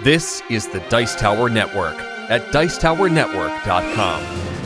This is the Dice Tower Network at Dicetowernetwork.com.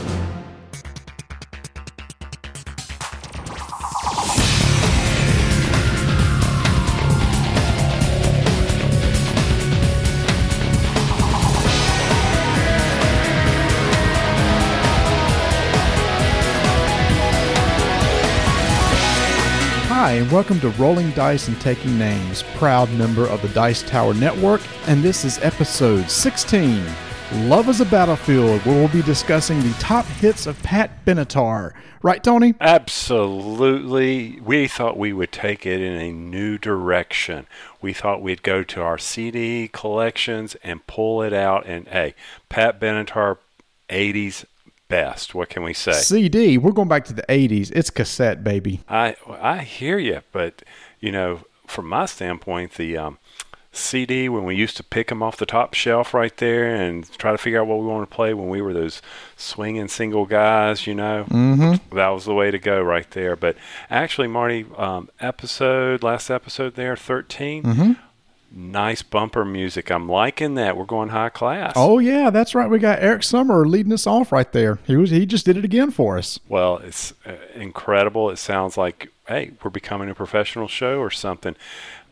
welcome to Rolling Dice and Taking Names, proud member of the Dice Tower Network, and this is episode 16 Love is a Battlefield, where we'll be discussing the top hits of Pat Benatar. Right, Tony? Absolutely. We thought we would take it in a new direction. We thought we'd go to our CD collections and pull it out. And hey, Pat Benatar, 80s best. What can we say? CD, we're going back to the 80s. It's cassette, baby. I I hear you, but you know, from my standpoint, the um, CD when we used to pick them off the top shelf right there and try to figure out what we wanted to play when we were those swinging single guys, you know, Mm-hmm. that was the way to go right there. But actually, Marty, um, episode last episode there, 13 Mm-hmm. Nice bumper music. I'm liking that. We're going high class. Oh, yeah, that's right. We got Eric Summer leading us off right there. He was he just did it again for us. Well, it's uh, incredible. It sounds like, hey, we're becoming a professional show or something.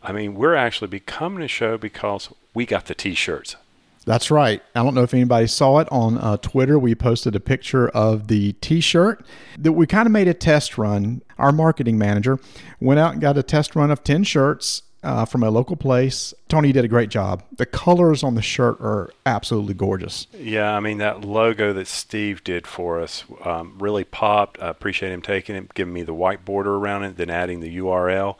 I mean, we're actually becoming a show because we got the T-shirts. That's right. I don't know if anybody saw it on uh, Twitter. We posted a picture of the T-shirt that we kind of made a test run. Our marketing manager went out and got a test run of ten shirts uh, from a local place. Tony did a great job. The colors on the shirt are absolutely gorgeous. Yeah, I mean that logo that Steve did for us um, really popped. I appreciate him taking it, giving me the white border around it, then adding the URL.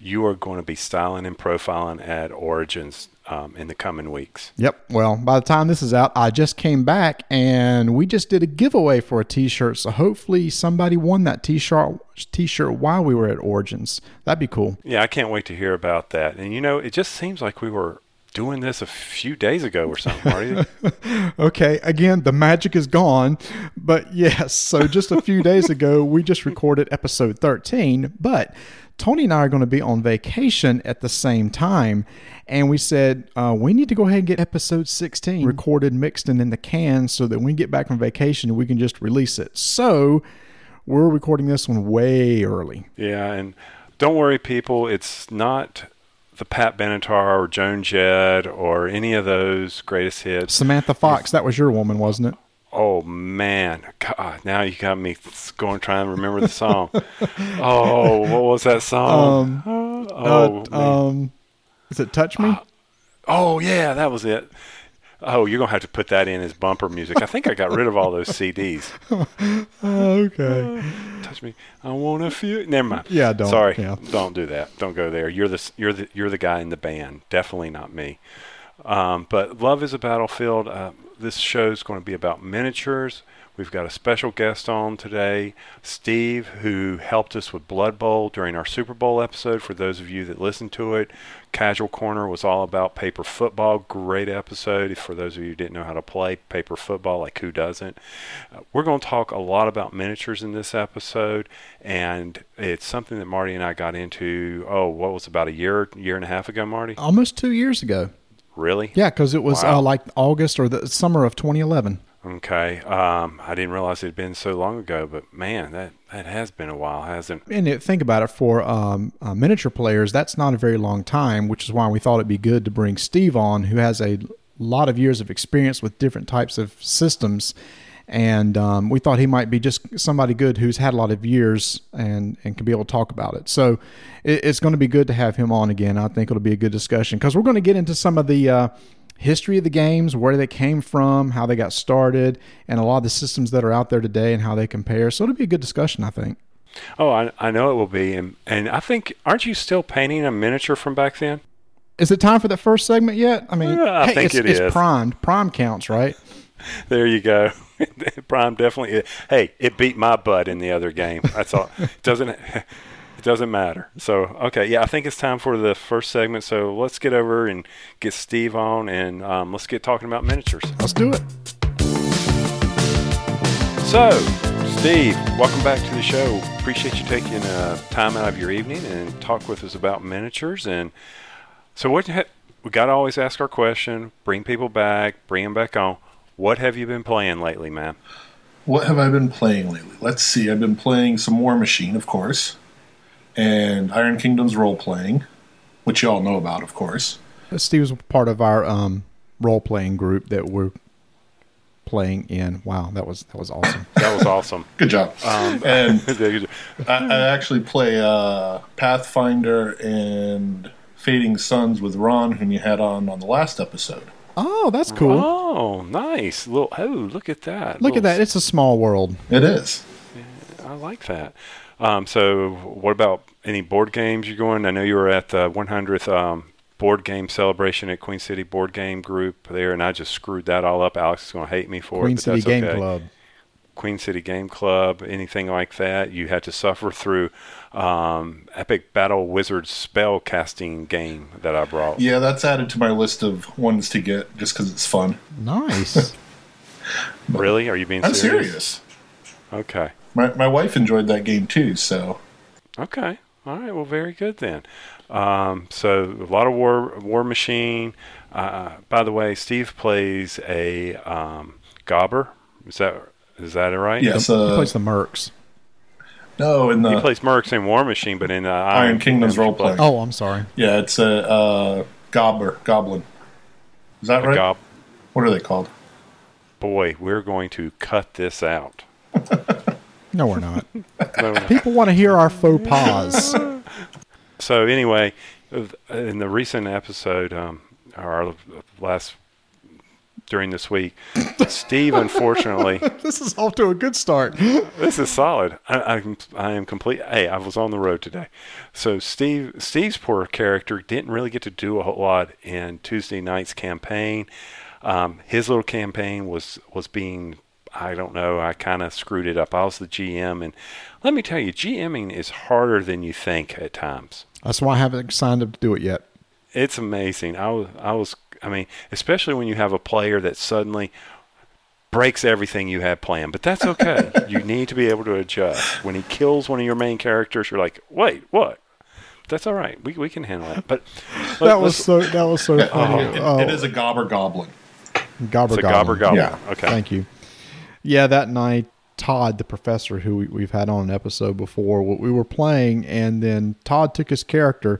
You are going to be styling and profiling at Origins um, in the coming weeks. Yep. Well, by the time this is out, I just came back and we just did a giveaway for a T-shirt. So hopefully somebody won that T-shirt T-shirt while we were at Origins. That'd be cool. Yeah, I can't wait to hear about that. And you know, it just seems like we were doing this a few days ago or something, Marty. Okay, again, the magic is gone. But yes, so just a few days ago, we just recorded episode 13. But Tony and I are going to be on vacation at the same time. And we said, uh, we need to go ahead and get episode 16 recorded, mixed, and in the can so that when we get back from vacation, we can just release it. So we're recording this one way early. Yeah, and don't worry, people. It's not the Pat Benatar or Joan Jett or any of those greatest hits. Samantha Fox, that was your woman, wasn't it? Oh man, God! Now you got me going trying to remember the song. oh, what was that song? oh, Uh, um, is it Touch Me? oh yeah, that was it. Oh, you're gonna have to put that in as bumper music. I think I got rid of all those CDs. okay. Touch me, I wanna feel. Never mind. Yeah, don't, Sorry, yeah. don't do that. Don't go there. You're the you're the you're the guy in the band. Definitely not me. Um, but love is a battlefield. Uh, this show is going to be about miniatures. We've got a special guest on today, Steve, who helped us with Blood Bowl during our Super Bowl episode. For those of you that listened to it, Casual Corner was all about paper football. Great episode. For those of you who didn't know how to play paper football, like who doesn't? Uh, we're going to talk a lot about miniatures in this episode, and it's something that Marty and I got into. Oh, what was about a year, year and a half ago, Marty? Almost two years ago. Really? Yeah, because it was Wow. uh, like August or the summer of 2011. Okay. Um, I didn't realize it had been so long ago, but man, that, that has been a while, hasn't it? And think about it for um, uh, miniature players, that's not a very long time, which is why we thought it'd be good to bring Steve on, who has a lot of years of experience with different types of systems. And um, we thought he might be just somebody good who's had a lot of years and, and can be able to talk about it. So it, it's going to be good to have him on again. I think it'll be a good discussion because we're going to get into some of the uh, history of the games, where they came from, how they got started, and a lot of the systems that are out there today and how they compare. So it'll be a good discussion, I think. Oh, I, I know it will be. And, and I think, aren't you still painting a miniature from back then? Is it time for the first segment yet? I mean, Yeah, I hey, think it's, it it's is. primed. Prime counts, right? There you go. Prime definitely. Hey, it beat my butt in the other game. That's all. It doesn't. It doesn't matter. So okay, yeah, I think it's time for the first segment. So let's get over and get Steve on, and um, let's get talking about miniatures. Let's do it. So, Steve, welcome back to the show. Appreciate you taking uh, time out of your evening and talk with us about miniatures. And so, what ha- we got to always ask our question, bring people back, bring them back on. What have you been playing lately, man? What have I been playing lately? Let's see. I've been playing some Warmachine, of course, and Iron Kingdoms role playing, which you all know about, of course. Steve was part of our um, role playing group that we're playing in. Wow, that was that was awesome. That was awesome. Good job. Um, and I, I actually play uh, Pathfinder and Fading Suns with Ron, whom you had on on the last episode. Oh, that's cool. Oh, nice. Little oh, look at that. Look at that. It's a small world. It is. I like that. Um, so, what about any board games you're going? I know you were at the 100th um, board game celebration at Queen City Board Game Group there, and I just screwed that all up. Alex is going to hate me for Queen it, but City that's Game okay. Club. Queen City Game Club, anything like that. You had to suffer through um, Epic Battle Wizard spell casting game that I brought. Yeah, that's added to my list of ones to get just because it's fun. Nice. Really? Are you being I'm serious? serious. Okay. My my wife enjoyed that game too. So Okay. All right. Well, very good then. Um, so a lot of War Warmachine. Uh, by the way, Steve plays a um, Gobber. Is that is that right? yes, he uh, plays the Mercs. no, in the He plays Mercs in Warmachine, but in uh, Iron Kingdoms Kingdom, he role plays playing. Oh, I'm sorry. yeah, it's a uh, gobbler goblin. Is that a right? Gob. what are they called? Boy, we're going to cut this out. No, we're not. No, no. People want to hear our faux pas. So anyway, in the recent episode, um, our last during this week, Steve unfortunately this is off to a good start. this is solid. I, I'm I am complete. Hey, I was on the road today, so Steve Steve's poor character didn't really get to do a whole lot in Tuesday night's campaign. Um, his little campaign was was being. I don't know. I kind of screwed it up. I was the GM, and let me tell you, GMing is harder than you think at times. That's why I haven't signed up to do it yet. It's amazing. I was, I was, I mean, especially when you have a player that suddenly breaks everything you had planned. But that's okay. you need to be able to adjust. When he kills one of your main characters, you're like, wait, what? That's all right. We we can handle that. But That was so. That was so funny. It- oh, it is a gobber goblin. gobber it's a goblin. gobber gobble. Yeah. Okay. Thank you. Yeah, that night, Todd, the professor who we, we've had on an episode before, we were playing, and then Todd took his character,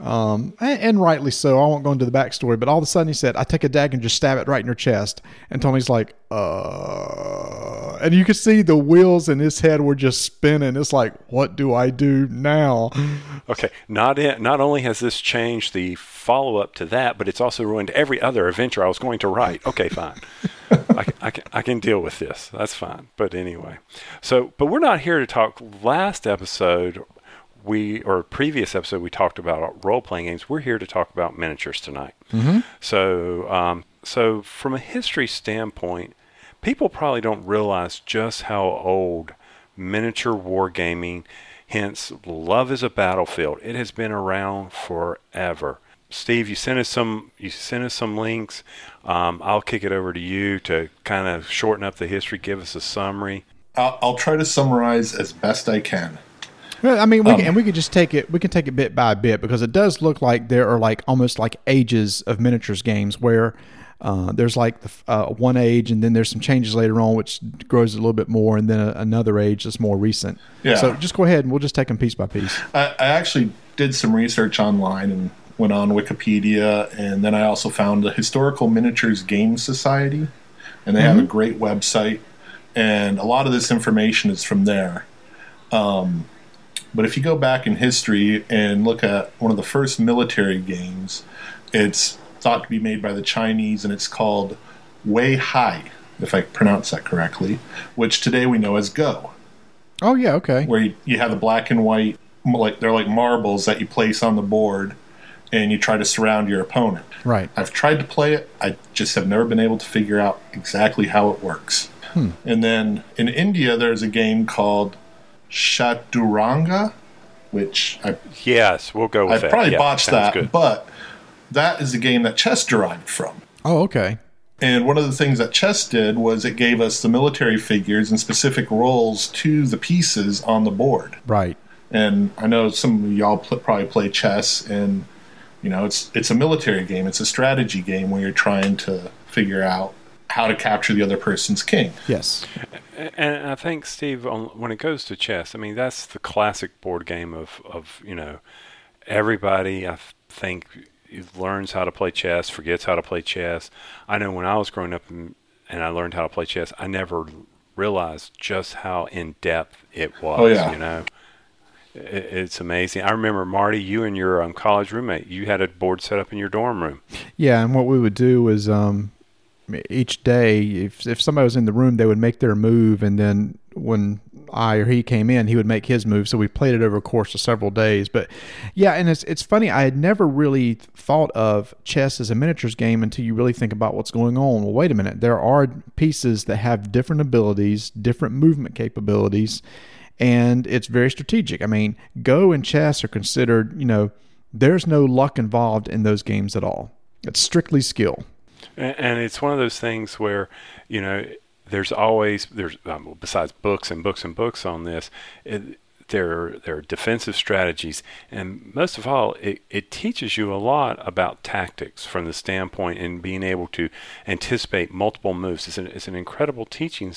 um, and, and rightly so. I won't go into the backstory, but all of a sudden he said, "I take a dagger and just stab it right in her chest." And Tony's like, "Uh," and you could see the wheels in his head were just spinning. It's like, what do I do now? Okay. Not in, not only has this changed the follow up to that, but it's also ruined every other adventure I was going to write. Okay, fine. I, can, I, can, I can deal with this. That's fine. But anyway, so but we're not here to talk. Last episode, we or previous episode, we talked about role playing games. We're here to talk about miniatures tonight. So, um, so from a history standpoint, people probably don't realize just how old miniature wargaming, hence love is a battlefield. It has been around forever. Steve, you sent us some. You sent us some links. Um, I'll kick it over to you to kind of shorten up the history. Give us a summary. I'll, I'll try to summarize as best I can. Well, I mean, we can, and we could just take it. We can take it bit by bit because it does look like there are like almost like ages of miniatures games where uh, there's like the, uh, one age, and then there's some changes later on, which grows a little bit more, and then a, another age that's more recent. Yeah. So just go ahead and we'll just take them piece by piece. I, I actually did some research online and went on Wikipedia, and then I also found the Historical Miniatures Game Society, and they have a great website, and a lot of this information is from there. Um, but if you go back in history and look at one of the first military games, it's thought to be made by the Chinese, and it's called Wei Hai, if I pronounce that correctly, which today we know as Go Oh yeah, okay. where you, you have the black and white like they're like marbles that you place on the board and you try to surround your opponent Right. i've tried to play it i just have never been able to figure out exactly how it works Hmm. and then in india there's a game called chaturanga which i, Yes, we'll go with I that. probably Yeah, botched that Good. but that is a game that chess derived from Oh okay. and one of the things that chess did was it gave us the military figures and specific roles to the pieces on the board Right. and I know some of y'all pl- probably play chess, and You know, it's it's a military game. It's a strategy game where you're trying to figure out how to capture the other person's king. Yes. And I think Steve, on, when it goes to chess, I mean that's the classic board game of of you know everybody. I think learns how to play chess, forgets how to play chess. I know when I was growing up and, and I learned how to play chess, I never realized just how in depth it was. Oh, yeah. You know, it, it's amazing. I remember Marty, you and your um, college roommate, you had a board set up in your dorm room. Yeah, and what we would do was um, each day, if if somebody was in the room, they would make their move, and then when I or he came in, he would make his move. So we played it over a course of several days. But yeah, and it's it's funny. I had never really thought of chess as a miniatures game until you really think about what's going on. Well, wait a minute. There are pieces that have different abilities, different movement capabilities, and it's very strategic. I mean, Go and chess are considered. You know, there's no luck involved in those games at all. It's strictly skill. And, and it's one of those things where, you know, there's always there's um, besides books and books and books on this. It, there, there are defensive strategies, and most of all, it, it teaches you a lot about tactics from the standpoint in being able to anticipate multiple moves. It's an, it's an incredible teaching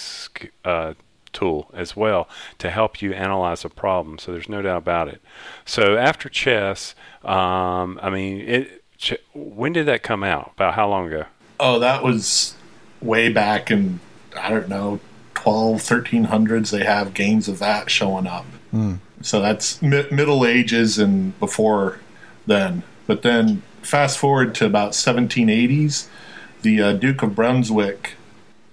uh, tool as well to help you analyze a problem. So there's no doubt about it. So after chess, um, I mean, it, ch- when did that come out? About how long ago? Oh, that was way back in I don't know 12, 1300s. They have games of that showing up. Mm. So that's mi- Middle Ages and before then. But then fast forward to about 1780s, the uh, Duke of Brunswick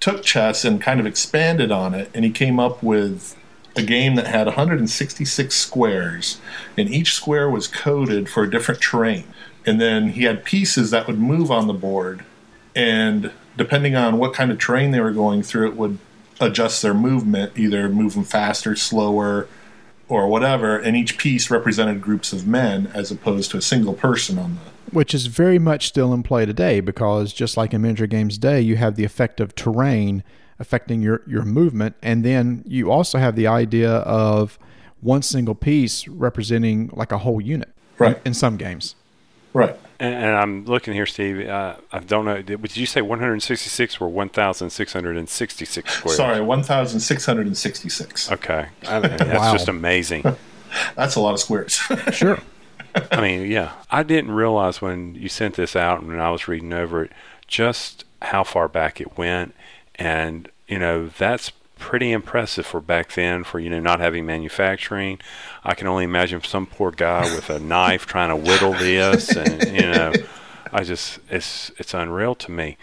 took chess and kind of expanded on it, and he came up with a game that had 166 squares, and each square was coded for a different terrain. And then he had pieces that would move on the board, and depending on what kind of terrain they were going through, it would adjust their movement, either move them faster, slower, or whatever. And each piece represented groups of men as opposed to a single person on the. Which is very much still in play today because just like in miniature games day, you have the effect of terrain affecting your, your movement. And then you also have the idea of one single piece representing like a whole unit right. in, in some games. Right. And, and I'm looking here, Steve. Uh, I don't know. Did, did you say 166 or 1,666 squares? Sorry, 1,666. Okay. I mean, that's Wow. just amazing. That's a lot of squares. Sure. I mean, yeah. I didn't realize when you sent this out and when I was reading over it just how far back it went. And, you know, that's pretty impressive for back then for, you know, not having manufacturing. I can only imagine some poor guy with a knife trying to whittle this. And, you know, I just, it's, it's unreal to me.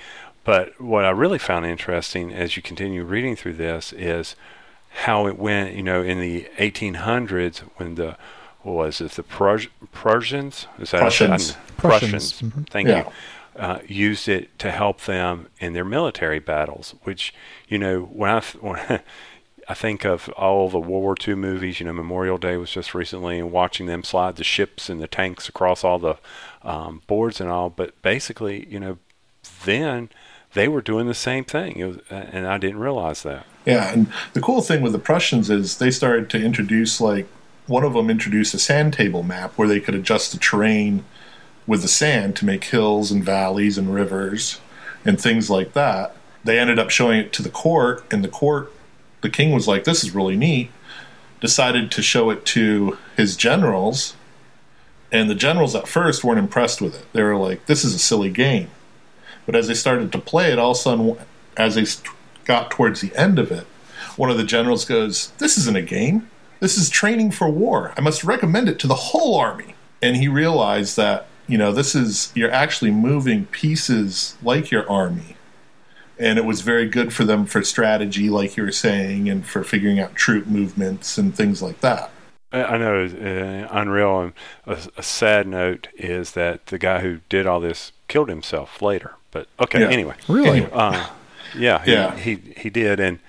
But what I really found interesting as you continue reading through this is how it went, you know, in the 1800s when the what was it the Prus- Prussians? Is that Prussians. Prussians. Prussians, mhm. Thank Yeah. you. Uh, used it to help them in their military battles, which you know when I when I think of all the World War II movies, you know, Memorial Day was just recently, and watching them slide the ships and the tanks across all the um, boards and all. But basically, you know, then they were doing the same thing, was, and I didn't realize that. Yeah, and the cool thing with the Prussians is they started to introduce like one of them introduced a sand table map where they could adjust the terrain with the sand to make hills and valleys and rivers and things like that. They ended up showing it to the court, and the court, the king was like, "This is really neat." Decided to show it to his generals, and the generals at first weren't impressed with it. They were like, "This is a silly game." But as they started to play it, all of a sudden, as they got towards the end of it, one of the generals goes, This isn't a game. This is training for war. I must recommend it to the whole army. And he realized that, you know, this is, you're actually moving pieces like your army. And it was very good for them for strategy, like you were saying, and for figuring out troop movements and things like that. I I know it's uh, unreal. And a, a sad note is that the guy who did all this killed himself later. But okay, Yeah. anyway. Really? Uh, yeah, he, Yeah. he he did. And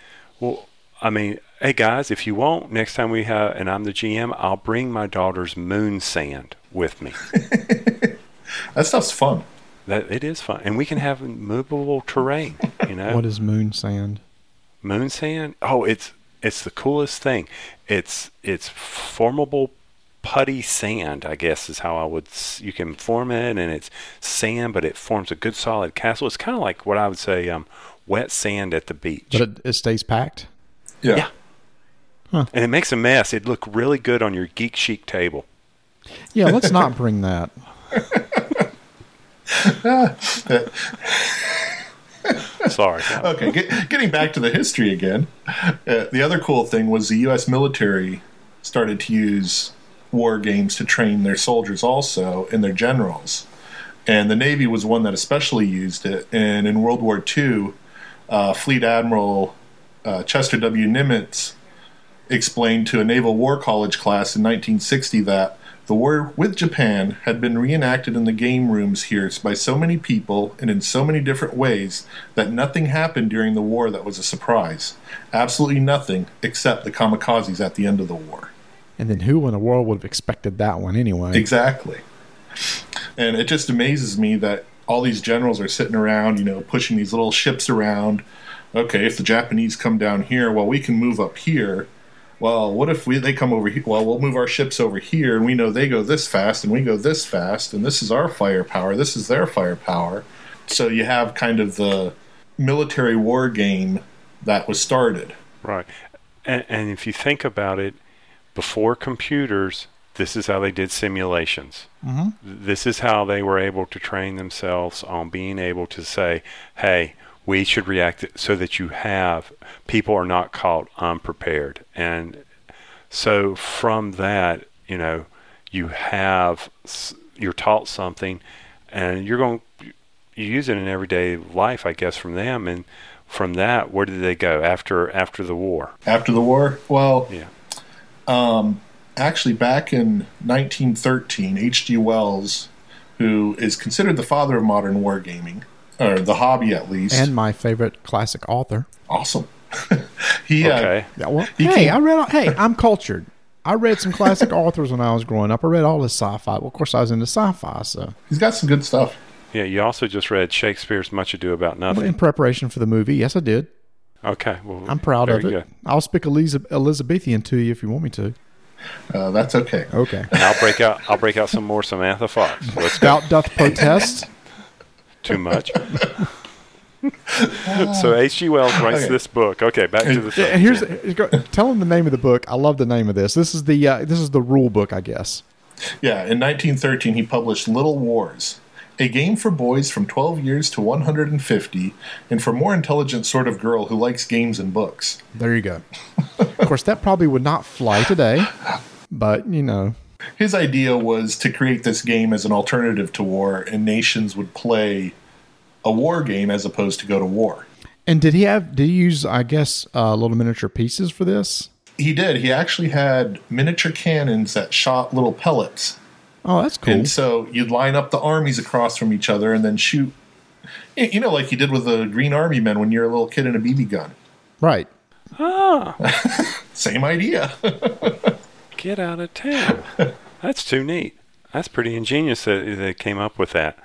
well, I mean, hey guys, if you want, next time we have, and I'm the GM, I'll bring my daughter's moon sand with me. That stuff's fun. that it is fun, and we can have movable terrain. You know, What is moon sand? moon sand. Oh, it's it's the coolest thing. It's it's formable putty sand, I guess is how I would. You can form it, and it's sand, but it forms a good solid castle. It's kind of like what I would say, um, wet sand at the beach, But it, it stays packed. Yeah. Yeah. and it makes a mess. It'd look really good on your geek chic table. Yeah, let's not bring that. Sorry. Okay, get, getting back to the history again. Uh, the other cool thing was the U.S. military started to use war games to train their soldiers also and their generals. And the Navy was one that especially used it. And in World War II, uh, Fleet Admiral uh, Chester W. Nimitz explained to a Naval War College class in 1960 that the war with Japan had been reenacted in the game rooms here by so many people and in so many different ways that nothing happened during the war that was a surprise. Absolutely nothing except the kamikazes at the end of the war. And then who in the world would have expected that one anyway? Exactly. And it just amazes me that all these generals are sitting around, you know, pushing these little ships around. Okay, if the Japanese come down here, well, we can move up here. Well, what if we they come over here? Well, we'll move our ships over here, and we know they go this fast, and we go this fast, and this is our firepower. This is their firepower. So you have kind of the military war game that was started. Right. And, and if you think about it, before computers, this is how they did simulations. Mhm. This is how they were able to train themselves on being able to say, hey, we should react so that you have people are not caught unprepared. And so from that, you know, you have you're taught something, and you're going you use it in everyday life, I guess, from them. And from that, where did they go after after the war? After the war, well, Yeah. Um, actually back in 1913 hg wells who is considered the father of modern wargaming or the hobby at least And my favorite classic author. awesome he uh, Okay. Yeah, well, You hey, can't- I read. Hey, I'm cultured. I read some classic authors when I was growing up. I read all this sci-fi. Well, of course, I was into sci-fi, so he's got some good stuff Yeah. You also just read Shakespeare's Much Ado About Nothing in preparation for the movie, yes, I did. Okay. Well, I'm proud of it. very good. I'll speak Eliza- Elizabethan to you if you want me to. uh, that's okay Okay. And I'll break out. I'll break out some more Samantha Fox. Let's go. Doubt doth protest. Too much. so H.G. Wells writes Okay. this book. Okay, back to the. Yeah, subject. here's, here's go- tell him the name of the book. I love the name of this. This is the uh, this is the rule book, I guess. yeah in 1913 he published little wars a game for boys from 12 years to 150 and for more intelligent sort of girl who likes games and books There you go. of course, that probably would not fly today, but you know, his idea was to create this game as an alternative to war and nations would play a war game as opposed to go to war And did he have? Did he use? I guess uh, little miniature pieces for this. He did. He actually had miniature cannons that shot little pellets. Oh, that's cool. And so you'd line up the armies across from each other and then shoot. You know, like you did with the Green Army men when you're a little kid in a BB gun. right. Ah. Same idea. Get out of town. That's too neat. That's pretty ingenious that they came up with that.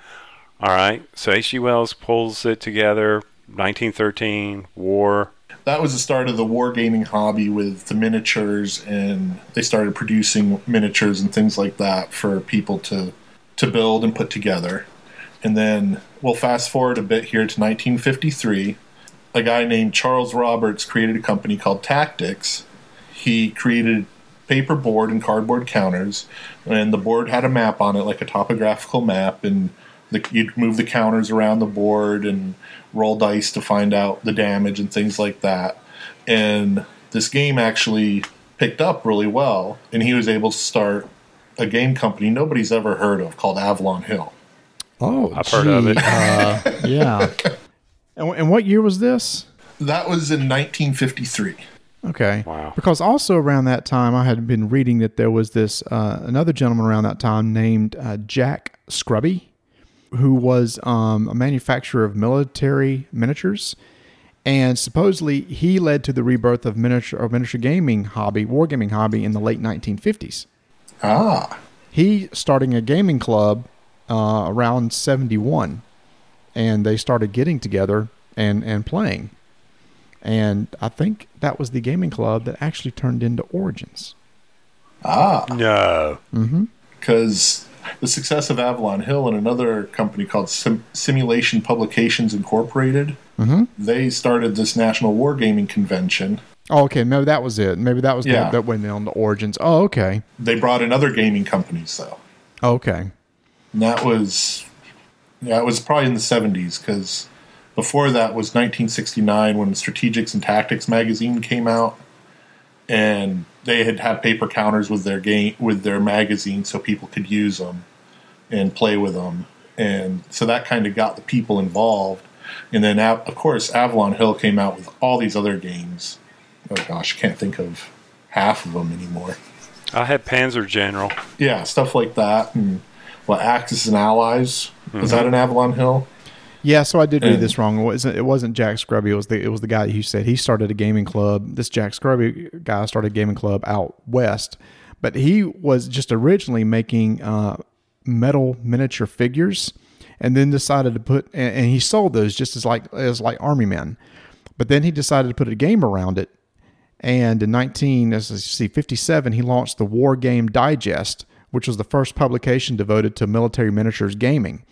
All right. So H.G. Wells pulls it together. 1913 war. that was the start of the wargaming hobby with the miniatures, and they started producing miniatures and things like that for people to to build and put together. And then we'll fast forward a bit here to 1953. A guy named Charles Roberts created a company called Tactics. He created paper board and cardboard counters, and the board had a map on it, like a topographical map, and the, you'd move the counters around the board and roll dice to find out the damage and things like that. And this game actually picked up really well, and he was able to start a game company nobody's ever heard of called Avalon Hill. Oh, I've heard of it. Uh, yeah. And, and what year was this? That was in 1953. Okay. Wow. Because also around that time, I had been reading that there was this uh, another gentleman around that time named uh, Jack Scruby, who was um, a manufacturer of military miniatures, and supposedly he led to the rebirth of miniature or miniature gaming hobby, wargaming hobby in the late 1950s. Ah, He starting a gaming club uh, around 71, and they started getting together and and playing. And I think that was the gaming club that actually turned into Origins. Ah, No. because the success of Avalon Hill and another company called Sim- Simulation Publications Incorporated, they started this National Wargaming Convention. Oh, okay. Maybe that was it. Maybe that was Yeah. the, that went on the origins. Oh, okay. They brought in other gaming companies though. Okay. And that was, yeah, it was probably in the 70s because before that was 1969 when Strategics and Tactics magazine came out, and they had had paper counters with their game with their magazine so people could use them and play with them, and so that kind of got the people involved. And then, of course, Avalon Hill came out with all these other games. Oh gosh, I can't think of half of them anymore. I had Panzer General. Yeah, stuff like that, and what Axis and Allies was that mm-hmm. an Avalon Hill? Yeah, so I did read And- this wrong. It wasn't, it wasn't Jack Scruby. It was the it was the guy who said he started a gaming club. This Jack Scruby guy started a gaming club out west, but he was just originally making uh, metal miniature figures, and then decided to put and, and he sold those just as like as like army men, but then he decided to put a game around it. And in 19, as you see, 57, he launched the War Game Digest, which was the first publication devoted to military miniatures gaming.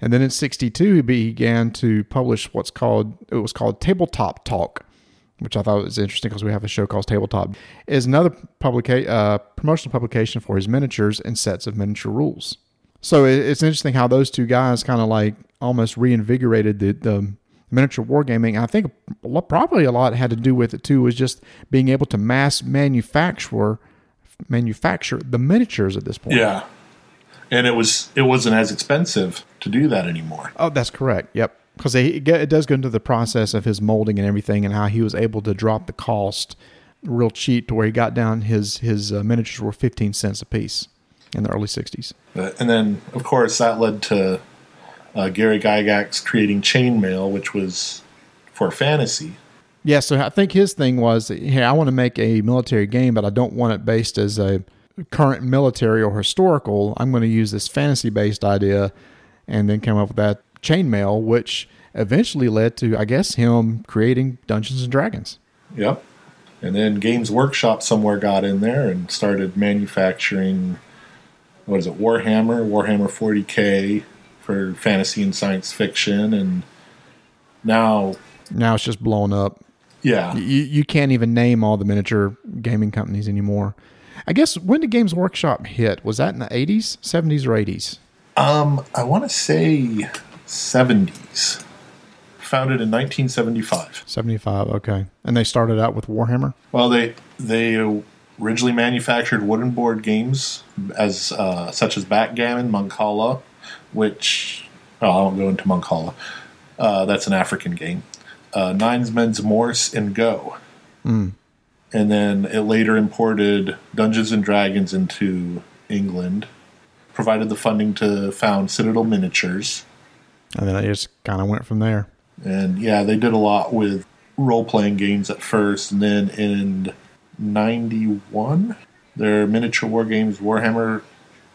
And then in 62, he began to publish what's called, it was called Tabletop Talk, which I thought was interesting because we have a show called Tabletop. Is another publica- uh, promotional publication for his miniatures and sets of miniature rules. So it's interesting how those two guys kind of like almost reinvigorated the, the miniature wargaming. I think probably a lot had to do with it too, was just being able to mass manufacture manufacture the miniatures at this point. Yeah, and it was it wasn't as expensive to do that anymore. Oh, that's correct. Yep. Because it, it does go into the process of his molding and everything, and how he was able to drop the cost real cheap to where he got down his his uh, miniatures were fifteen cents a piece in the early '60s. And then, of course, that led to uh, Gary Gygax creating Chainmail, which was for fantasy. Yeah, so I think his thing was, hey, I want to make a military game, but I don't want it based as a current military or historical. I'm going to use this fantasy based idea, and then come up with that chainmail, which eventually led to, I guess, him creating Dungeons and Dragons. Yep. And then Games Workshop somewhere got in there and started manufacturing, what is it, Warhammer, Warhammer 40k for fantasy and science fiction. And now, Now it's just blown up. yeah, You you can't even name all the miniature gaming companies anymore. I guess when did Games Workshop hit? Was that in the 80s, 70s, or 80s? um, I want to say 70s. Founded in 1975. 75. Okay, and they started out with Warhammer. Well, they they originally manufactured wooden board games as uh, such as backgammon, Mancala, which oh, I won't go into Mancala. Uh, that's an African game. Uh, Nines Men's Morris and Go, and then it later imported Dungeons and Dragons into England. Provided the funding to found Citadel Miniatures, And then it just kind of went from there. and yeah, they did a lot with role playing games at first, and then in '91, their miniature war games Warhammer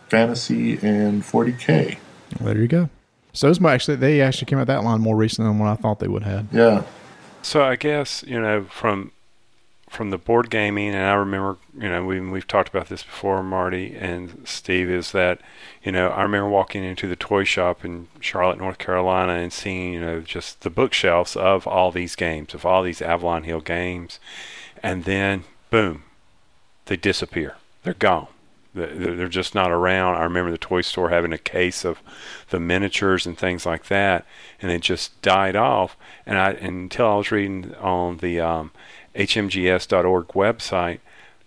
Fantasy and 40k. There you go. So those might actually they actually came out that line more recently than what I thought they would have. Yeah, So I guess you know from from the board gaming, and I remember you know we we've talked about this before, Marty and Steve, is that you know I remember walking into the toy shop in Charlotte, North Carolina, and seeing you know just the bookshelves of all these games, of all these Avalon Hill games, and then boom, they disappear. They're gone. They- They're they're just not around. I remember the toy store having a case of the miniatures and things like that, and it just died off. And I until I was reading on the um, HMGS.org website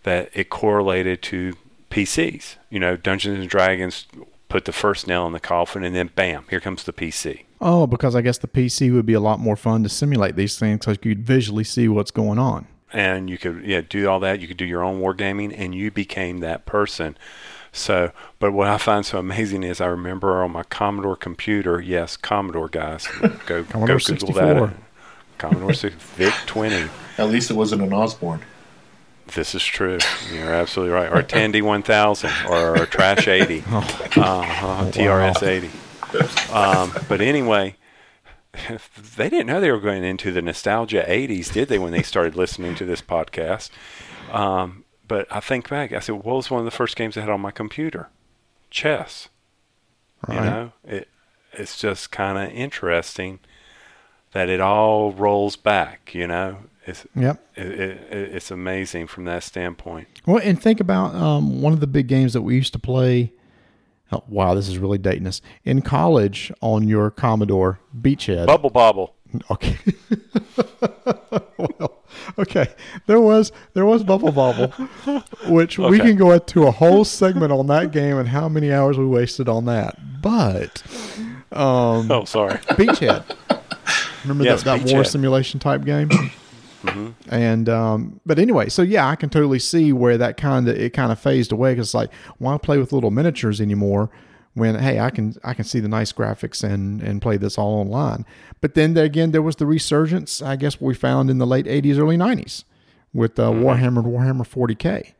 that it correlated to PCs. You know, Dungeons and Dragons put the first nail in the coffin, and then bam, here comes the PC. Oh, because I guess the PC would be a lot more fun to simulate these things because you could visually see what's going on. and you could yeah do all that. You could do your own wargaming, and you became that person. So, but what I find so amazing is I remember on my Commodore computer, yes, Commodore guys, go Commodore go Google 64. that. Commodore 6, VIC 20. at least it wasn't an Osborne. This is true. You're absolutely right. Or a Tandy 1000 or a Trash 80. uh, TRS 80. Um, but anyway, they didn't know they were going into the nostalgia 80s, did they, when they started listening to this podcast? Um, but I think back. I said, what was one of the first games I had on my computer? Chess. You know, it it's just kind of interesting that it all rolls back. You know, it's Yep. it, it, it's amazing from that standpoint. Well, and think about um, one of the big games that we used to play. Oh, wow, this is really dating us. In college on your Commodore Beachhead. Bubble bobble. Okay. well, okay. There was there was Bubble Bobble, which we can go into a whole segment on that game and how many hours we wasted on that. But um, Oh, sorry. Beachhead. Remember Yes, that, that war simulation type game? And um, but anyway, so yeah, I can totally see where that kind of it kind of phased away because it's like why play with little miniatures anymore when hey I can I can see the nice graphics and and play this all online. But then there again there was the resurgence I guess we found in the late '80s, early '90s with uh, Warhammer Warhammer 40k.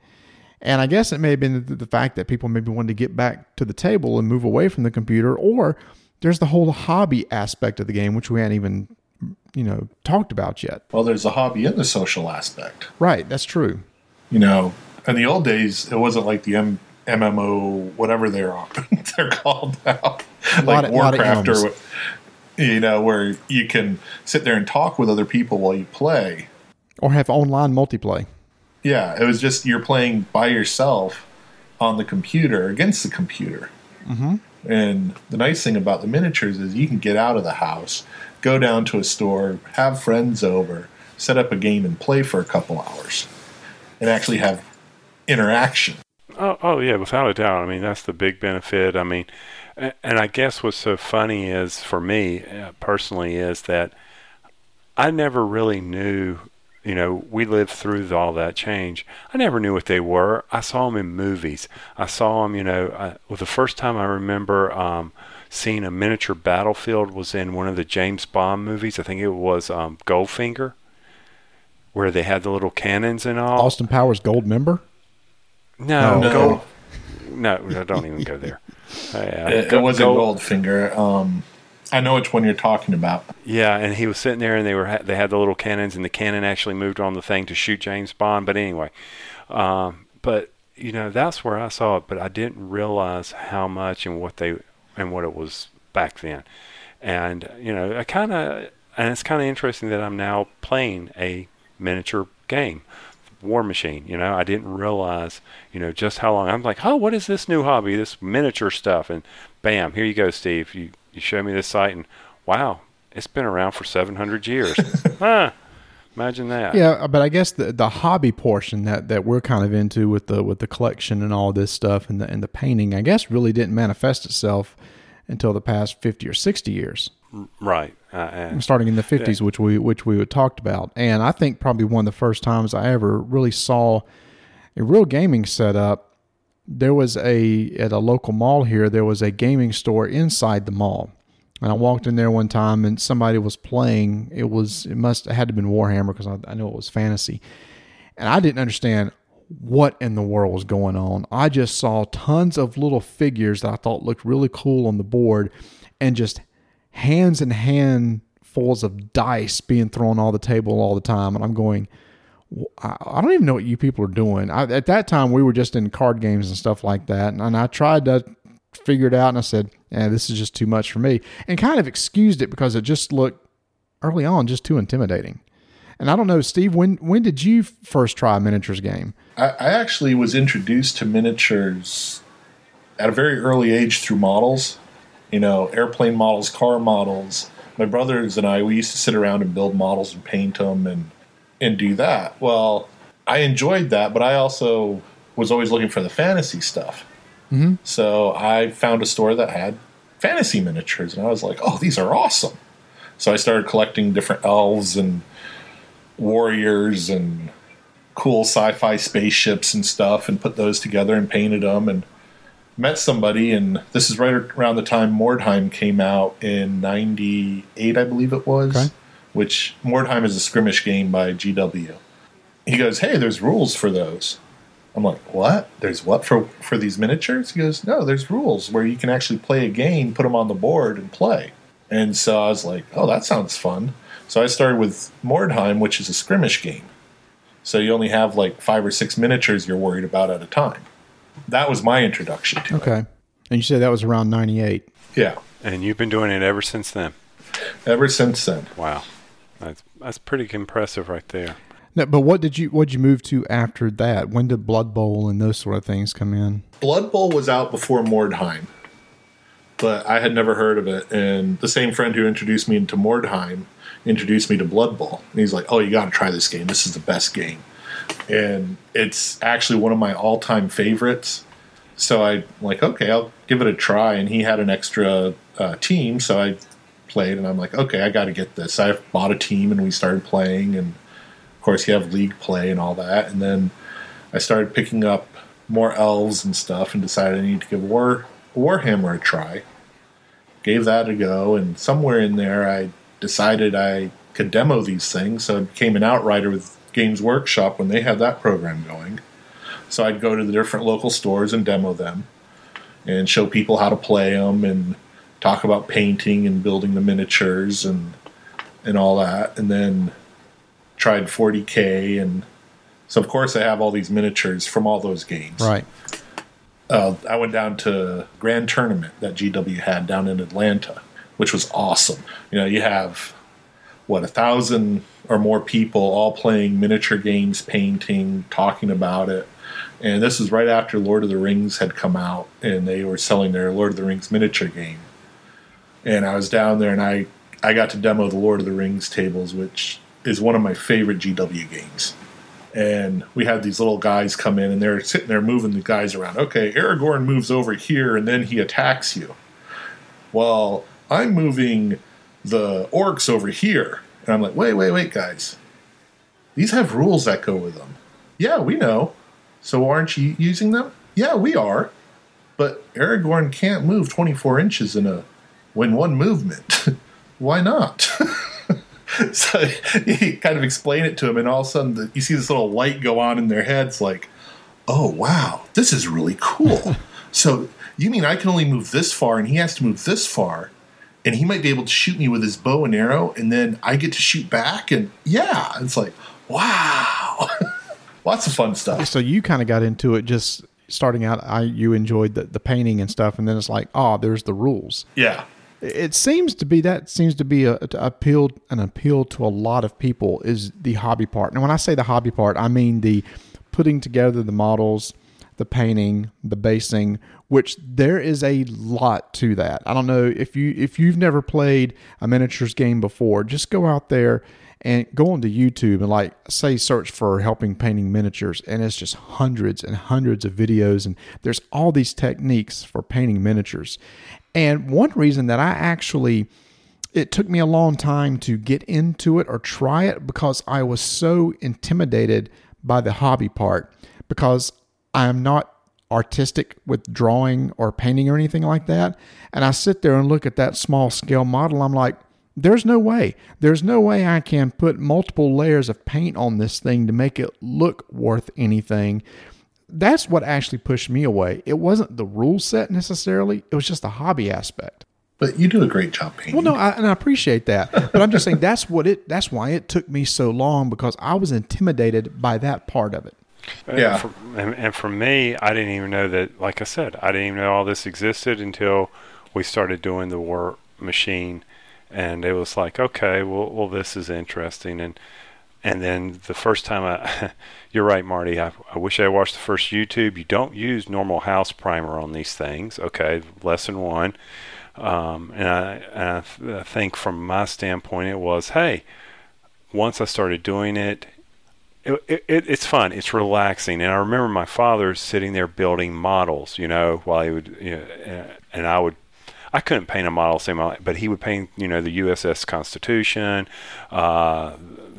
And I guess it may have been the, the fact that people maybe wanted to get back to the table and move away from the computer, or there's the whole hobby aspect of the game, which we hadn't even, you know, talked about yet. Well, there's a hobby and the social aspect. Right, that's true. You know, in the old days, it wasn't like the M- MMO, whatever they're they're called now, like of- Warcraft or you know, where you can sit there and talk with other people while you play. Or have online multiplayer. Yeah, it was just you're playing by yourself on the computer against the computer. Mm-hmm. And the nice thing about the miniatures is you can get out of the house, go down to a store, have friends over, set up a game, and play for a couple hours, and actually have interaction. Oh, oh yeah, without a doubt. I mean, that's the big benefit. I mean, and I guess what's so funny is for me uh, personally is that I never really knew. You know, we lived through all that change. I never knew what they were. I saw them in movies. I saw them. You know, I, well, the first time I remember um, seeing a miniature battlefield was in one of the James Bond movies. I think it was um, Goldfinger, where they had the little cannons and all. Austin Powers Goldmember. No, No. Gold. No, no, don't even go there. Uh, yeah, It, it wasn't Gold- Goldfinger. Um, I know which one you're talking about. Yeah, and he was sitting there, and they were they had the little cannons, and the cannon actually moved on the thing to shoot James Bond. But anyway, um, but you know that's where I saw it, but I didn't realize how much and what they and what it was back then. And you know, I kind of and it's kind of interesting that I'm now playing a miniature game. Warmachine. You know, I didn't realize, you know, just how long. I'm like, oh, what is this new hobby? This miniature stuff, and bam, here you go, Steve. You you show me this site, and wow, it's been around for 700 years. huh. Imagine that. Yeah, but I guess the the hobby portion that, that we're kind of into with the with the collection and all this stuff and the and the painting, I guess really didn't manifest itself until the past fifty or sixty years. Right. Uh, and, starting in the 50s which we which we had talked about and i think probably one of the first times i ever really saw a real gaming setup there was a at a local mall here there was a gaming store inside the mall. And i walked in there one time and somebody was playing. It was it must it had to have been warhammer because I, I know it was fantasy. And i didn't understand what in the world was going on. I just saw tons of little figures that i thought looked really cool on the board and just hands and handfuls of dice being thrown all the table all the time, and I'm going. "Wh- I don't even know what you people are doing. I, at that time, we were just in card games and stuff like that, and, and I tried to figure it out, and I said, "Yeah, this is just too much for me," and kind of excused it because it just looked early on just too intimidating. And I don't know, Steve, when when did you first try a miniatures game? I, I actually was introduced to miniatures at a very early age through models. You know, airplane models, car models. My brothers and I, we used to sit around and build models and paint them and and do that. Well, I enjoyed that, but I also was always looking for the fantasy stuff. Mm-hmm. So I found a store that had fantasy miniatures, and I was like, "Oh, these are awesome!" So I started collecting different elves and warriors and cool sci-fi spaceships and stuff and put those together and painted them and met somebody and this is right around the time Mordheim came out in 98 I believe it was Okay. Which Mordheim is a skirmish game by GW. He goes, "Hey, there's rules for those." I'm like, "What? There's what for for these miniatures?" He goes, "No, there's rules where you can actually play a game, put them on the board and play." And so I was like, "Oh, that sounds fun." So I started with Mordheim, which is a skirmish game So you only have like five or six miniatures you're worried about at a time. That was my introduction to it. Okay. And you said that was around 98. Yeah. And you've been doing it ever since then. Ever since then. Wow, that's that's pretty impressive right there. No, but what did you what did you move to after that? When did Blood Bowl and those sort of things come in? Blood Bowl was out before Mordheim, but I had never heard of it. And the same friend who introduced me into Mordheim introduced me to Blood Bowl. And he's like, "Oh, you got to try this game. This is the best game." And it's actually one of my all-time favorites. So I like, okay, I'll give it a try. And he had an extra uh, team, so I played, and I'm like, okay, I got to get this. I bought a team, and we started playing, and of course, you have league play and all that. And then I started picking up more elves and stuff, and decided I need to give War Warhammer a try. Gave that a go, and somewhere in there, I decided I could demo these things, so I became an outrider with Games Workshop when they had that program going. So I'd go to the different local stores and demo them, and show people how to play them, and talk about painting and building the miniatures and and all that, and then tried 40k, and so of course I have all these miniatures from all those games. Right. Uh, I went down to Grand Tournament that GW had down in Atlanta, which was awesome. You know, you have what a thousand or more people all playing miniature games, painting, talking about it. And this was right after Lord of the Rings had come out, and they were selling their Lord of the Rings miniature game. And I was down there, and I I got to demo the Lord of the Rings tables, which is one of my favorite GW games. And we had these little guys come in, and they're sitting there moving the guys around. Okay, Aragorn moves over here, and then he attacks you. Well, I'm moving the orcs over here. And I'm like, wait, wait, wait, guys. These have rules that go with them. Yeah, we know. So aren't you using them? Yeah, we are. But Aragorn can't move 24 inches in a when one movement. Why not? so you kind of explain it to him, and all of a sudden the, you see this little light go on in their heads, like, "Oh wow, this is really cool." so you mean I can only move this far, and he has to move this far, and he might be able to shoot me with his bow and arrow, and then I get to shoot back, and yeah, it's like, wow, lots of fun stuff. So you kind of got into it just starting out. I you enjoyed the, the painting and stuff, and then it's like, oh, there's the rules. Yeah, It seems to be that seems to be a, appeal an appeal to a lot of people is the hobby part. And when I say the hobby part, I mean the putting together the models, the painting, the basing, which there is a lot to that. I don't know if you if you've never played a miniatures game before, just go out there and go onto YouTube and like say search for helping painting miniatures and it's just hundreds and hundreds of videos and there's all these techniques for painting miniatures. And one reason that I actually it took me a long time to get into it or try it because I was so intimidated by the hobby part because I am not artistic with drawing or painting or anything like that. And I sit there and look at that small scale model. I'm like, there's no way. There's no way I can put multiple layers of paint on this thing to make it look worth anything. That's what actually pushed me away. It wasn't the rule set necessarily, it was just the hobby aspect. but you do a great job painting. Well, no, I, and I appreciate that, but I'm just saying that's what it. That's why it took me so long because I was intimidated by that part of it. And Yeah. For, and, and for me, I didn't even know that. Like I said, I didn't even know all this existed until we started doing the War Machine, and it was like, okay, well, well, this is interesting, and and then the first time I, you're right, Marty. I, I wish I watched the first YouTube. You don't use normal house primer on these things. Okay, lesson one. Um, and I, and th- I think from my standpoint, it was, hey, once I started doing it, it, it, it's fun. It's relaxing. And I remember my father sitting there building models, you know, while he would, you know, and- and I would, I couldn't paint a model same, but he would paint, you know, the USS Constitution, uh,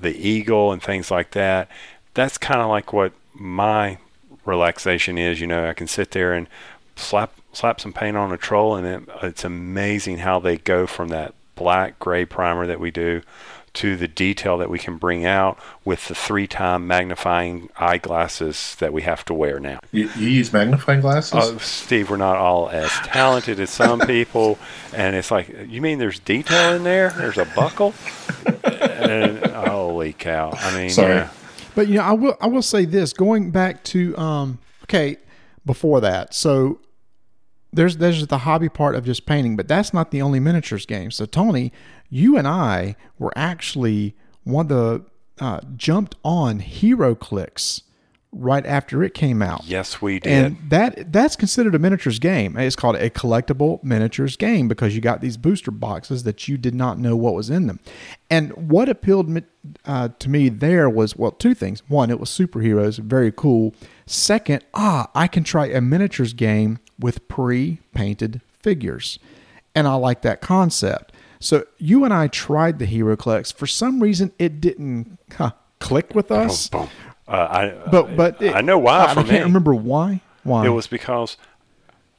the Eagle, and things like that. That's kind of like what my relaxation is. You know, I can sit there and slap slap some paint on a troll, and it, it's amazing how they go from that black gray primer that we do to the detail that we can bring out with the three time magnifying eyeglasses that we have to wear now. you, you use magnifying glasses. Oh, Steve, we're not all as talented as some people, and it's like, you mean there's detail in there? There's a buckle, and holy cow! I mean, Sorry. yeah. But you know, I will I will say this going back to um okay, before that. So there's there's the hobby part of just painting, but that's not the only miniatures game. So Tony, you and I were actually one of the uh, jumped on HeroClix right after it came out. Yes, we did. And that that's considered a miniatures game. It's called a collectible miniatures game because you got these booster boxes that you did not know what was in them. And what appealed uh, to me there was well, two things. One, it was superheroes, very cool. Second, ah, I can try a miniatures game with pre-painted figures, and I like that concept. So you and I tried the HeroClix. For some reason, it didn't huh, click with us. Boom. Uh, I, But but I, it- I know why. I, for I can't remember why. Why It was because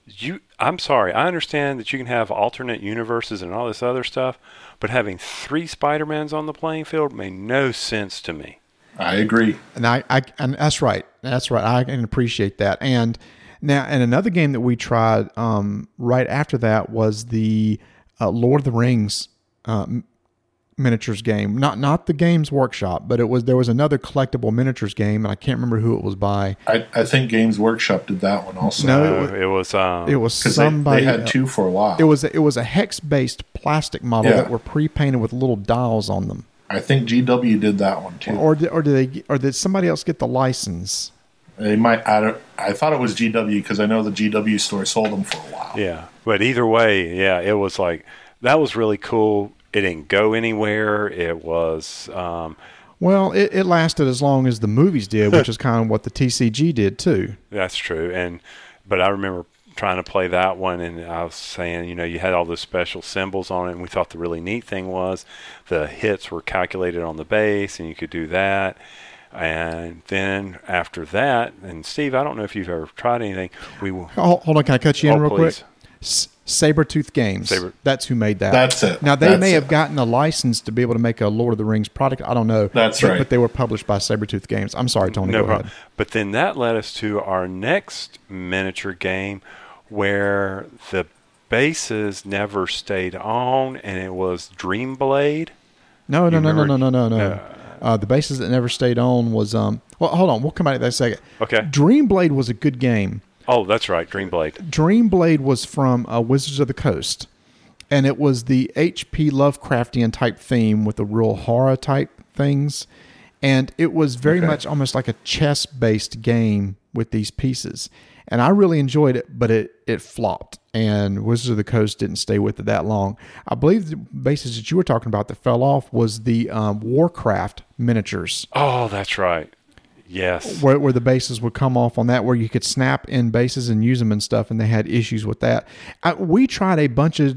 you. I'm sorry. I understand that you can have alternate universes and all this other stuff, but having three Spider-Mans on the playing field made no sense to me. I agree. And I, I and that's right. That's right. I can appreciate that. And now, and another game that we tried um, right after that was the uh, Lord of the Rings um, miniatures game. Not not the Games Workshop, but it was there was another collectible miniatures game, and I can't remember who it was by. I, I think Games Workshop did that one also. No, Uh, it wa- it was. Um, It was because they, somebody. they had two for a while. It was it was a hex based plastic model Yeah. that were pre painted with little dials on them. I think GW did that one too. Or did, or did they or did somebody else get the license? they might. I don't. I thought it was GW because I know the GW store sold them for a while. Yeah, but either way, yeah, it was like that was really cool. It didn't go anywhere. It was. Um, Well, it, it lasted as long as the movies did, which is kind of what the TCG did too. That's true. And but I remember trying to play that one and I was saying, you know, you had all those special symbols on it and we thought the really neat thing was the hits were calculated on the base and you could do that. And then after that, and Steve, I don't know if you've ever tried anything. We will hold on, can I cut you in Oh, real please. quick? S- Sabretooth Games. Saber- That's who made that. That's it. Now they That's may it. have gotten a license to be able to make a Lord of the Rings product. I don't know. That's But- right. But they were published by Sabretooth Games. I'm sorry, Tony. no go problem. ahead. But then that led us to our next miniature game where the bases never stayed on and it was Dreamblade. No, no, no, no, no, no, no, no. Uh, Uh, the bases that never stayed on was um. Well, hold on. We'll come back to that in a second. Okay. Dreamblade was a good game. Oh, that's right, Dreamblade. Dreamblade was from uh, Wizards of the Coast, and it was the H.P. Lovecraftian type theme with the real horror type things, and it was very Okay. much almost like a chess based game with these pieces, and I really enjoyed it, but it it flopped, and Wizards of the Coast didn't stay with it that long. I believe the bases that you were talking about that fell off was the um, Warcraft miniatures Oh, that's right. Yes. where, where the bases would come off on that, where you could snap in bases and use them and stuff, and they had issues with that. I, we tried a bunch of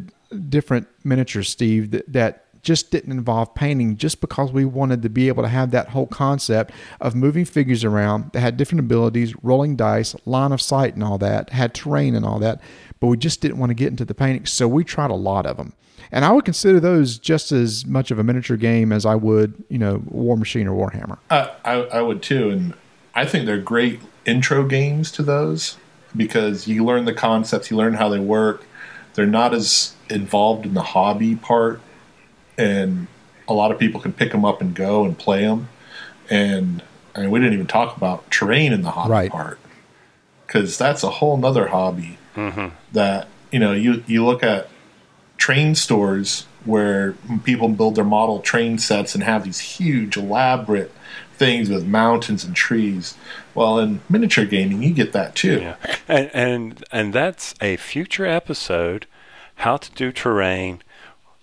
different miniatures, Steve, that, that just didn't involve painting, just because we wanted to be able to have that whole concept of moving figures around that had different abilities, rolling dice, line of sight, and all that, had terrain and all that, but we just didn't want to get into the painting, so we tried a lot of them. And I would consider those just as much of a miniature game as I would, you know, Warmachine or Warhammer. I, I, I would too, and I think they're great intro games to those because you learn the concepts, you learn how they work. They're not as involved in the hobby part, and a lot of people can pick them up and go and play them. And I mean, we didn't even talk about terrain in the hobby Right. part because that's a whole nother hobby that you know you you look at train stores where people build their model train sets and have these huge elaborate things with mountains and trees well in miniature gaming you get that too Yeah. And and and that's a future episode, how to do terrain.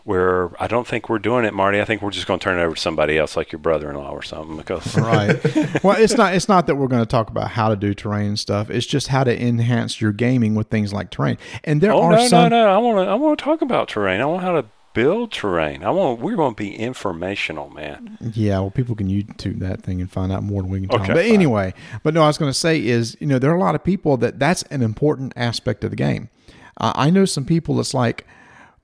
Where I don't think we're doing it, Marty. I think we're just going to turn it over to somebody else, like your brother-in-law or something. Because right. Well, it's not. It's not that we're going to talk about how to do terrain and stuff. It's just how to enhance your gaming with things like terrain. And there oh are no, some. no, no! I want to I want to talk about terrain. I want how to build terrain. I want we're going to be informational, man. Yeah, well, people can YouTube that thing and find out more than we can tell. Okay. But fine. anyway, but no, I was going to say is you know there are a lot of people that that's an important aspect of the game. Uh, I know some people that's like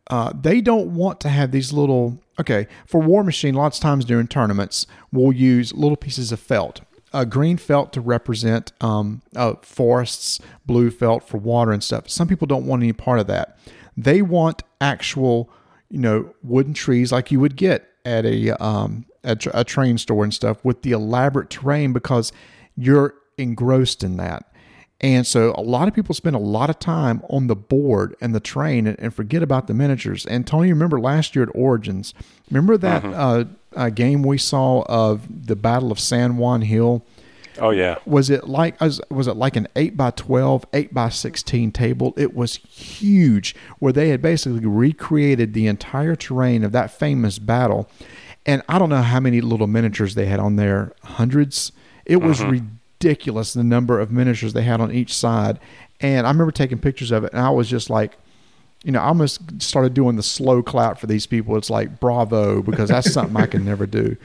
uh, they don't want to have these little. Okay, for Warmachine, lots of times during tournaments, we'll use little pieces of felt. Uh, green felt to represent um, uh, forests, blue felt for water and stuff. Some people don't want any part of that. They want actual, you know, wooden trees like you would get at a um, a, a train store and stuff with the elaborate terrain because you're engrossed in that. And so a lot of people spend a lot of time on the board and the train and, and forget about the miniatures. And Tony, remember last year at Origins, remember that uh, uh, game we saw of the Battle of San Juan Hill? Oh yeah. Was it like was, was it like an eight by 12, 8 by sixteen table? It was huge, where they had basically recreated the entire terrain of that famous battle. And I don't know how many little miniatures they had on there, hundreds. It was ridiculous the number of miniatures they had on each side. And I remember taking pictures of it, and I was just like, you know, I almost started doing the slow clap for these people. It's like bravo because that's something I can never do.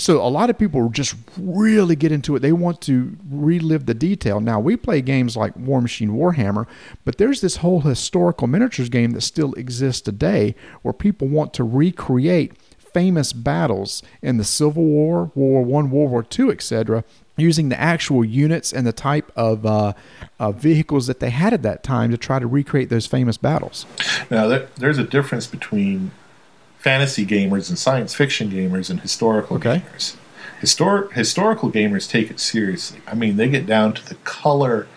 So a lot of people just really get into it. They want to relive the detail. Now we play games like Warmachine Warhammer, but there's this whole historical miniatures game that still exists today where people want to recreate famous battles in the Civil War, World War One, World War Two, etc., using the actual units and the type of uh, uh, vehicles that they had at that time to try to recreate those famous battles. Now, there, there's a difference between fantasy gamers and science fiction gamers and historical Okay. gamers. Histor- historical gamers take it seriously. I mean, they get down to the color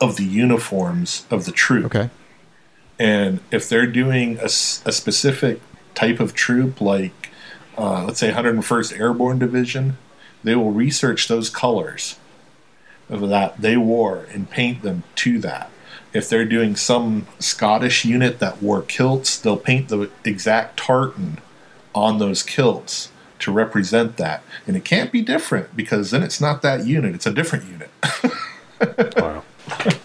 of the uniforms of the troop. Okay. And if they're doing a specific type of troop, like uh, let's say 101st Airborne Division, they will research those colors of that they wore and paint them to that. If they're doing some Scottish unit that wore kilts, they'll paint the exact tartan on those kilts to represent that. And it can't be different because then it's not that unit, it's a different unit. Wow.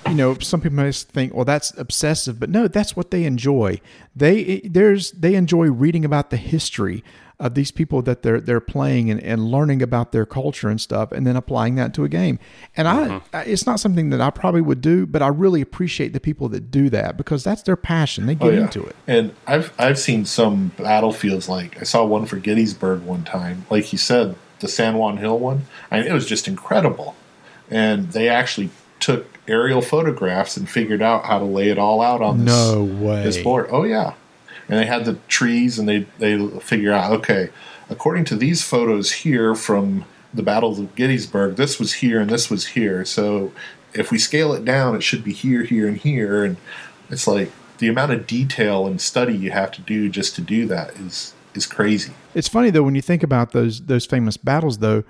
You know, some people might think, well, that's obsessive, but no, that's what they enjoy. They there's they enjoy reading about the history of these people that they're they're playing and, and learning about their culture and stuff, and then applying that to a game. And I, mm-hmm. I, it's not something that I probably would do, but I really appreciate the people that do that because that's their passion. They get oh, into it. And I've I've seen some battlefields like I saw one for Gettysburg one time. Like you said, the San Juan Hill one. I mean, it was just incredible. And they actually took aerial photographs and figured out how to lay it all out on this, No way. this board. Oh yeah. And they had the trees and they they figure out okay, according to these photos here from the Battle of Gettysburg, this was here and this was here. So if we scale it down, it should be here, here, and here. And it's like the amount of detail and study you have to do just to do that is is crazy. It's funny though when you think about those those famous battles though.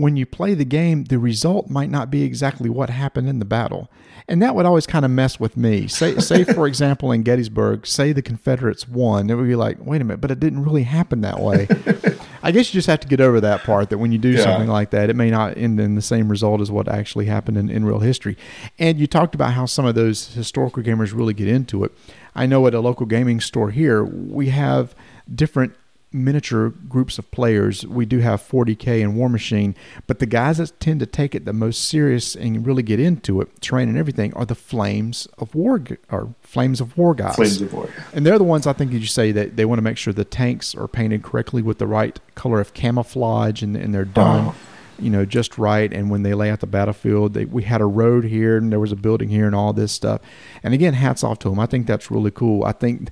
When you play the game, the result might not be exactly what happened in the battle, and that would always kind of mess with me. Say, say for example, in Gettysburg, say the Confederates won, it would be like, wait a minute, but it didn't really happen that way. I guess you just have to get over that part that when you do Yeah. something like that, it may not end in the same result as what actually happened in, in real history. And you talked about how some of those historical gamers really get into it. I know at a local gaming store here, we have different miniature groups of players. We do have 40K and Warmachine, but the guys that tend to take it the most serious and really get into it, train and everything, are the Flames of War or Flames of War guys. Flames of War. And they're the ones I think you say that they want to make sure the tanks are painted correctly with the right color of camouflage and, and they're done, Oh. you know, just right. And when they lay out the battlefield, they, we had a road here and there was a building here and all this stuff. And again, hats off to them. I think that's really cool. I think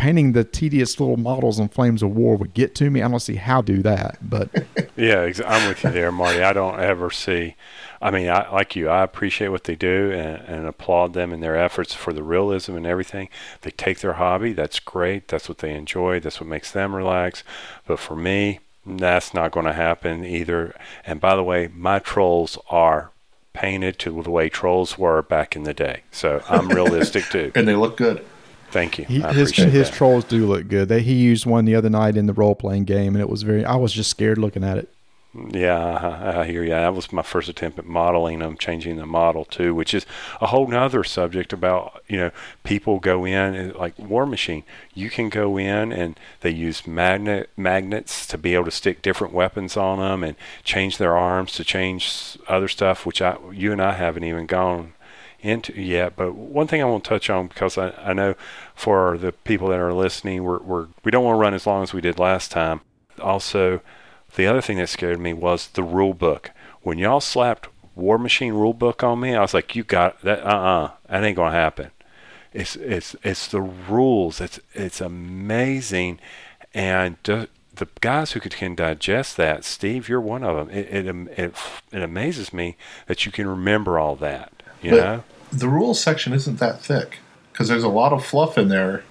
painting the tedious little models on Flames of War would get to me. I don't see how do that, but Yeah, I'm with you there, Marty. I don't ever see. I mean, I like you. I appreciate what they do and, and applaud them in their efforts for the realism and everything. They take their hobby. That's great. That's what they enjoy. That's what makes them relax. But for me, that's not going to happen either. And by the way, my trolls are painted to the way trolls were back in the day. So I'm realistic too. And they look good. Thank you. he, I his his that. trolls do look good. They, he used one the other night in the role playing game, and it was very. I was just scared looking at it. Yeah, I, I hear you. That was my first attempt at modeling them, changing the model too, which is a whole nother subject about, you know, people go in eh, like Warmachine. You can go in and they use magnet magnets to be able to stick different weapons on them and change their arms to change other stuff, which I, you and I haven't even gone into yet. But one thing I won't touch on because I, I know for the people that are listening, we're, we're we don't want to run as long as we did last time. Also, the other thing that scared me was the rule book. When y'all slapped Warmachine rule book on me, I was like, "You got that? Uh-uh, that ain't gonna happen." It's it's it's the rules. It's it's amazing, and to, the guys who can digest that, Steve, you're one of them. It, it, it, it amazes me that you can remember all that, you But know? the rules section isn't that thick because there's a lot of fluff in there.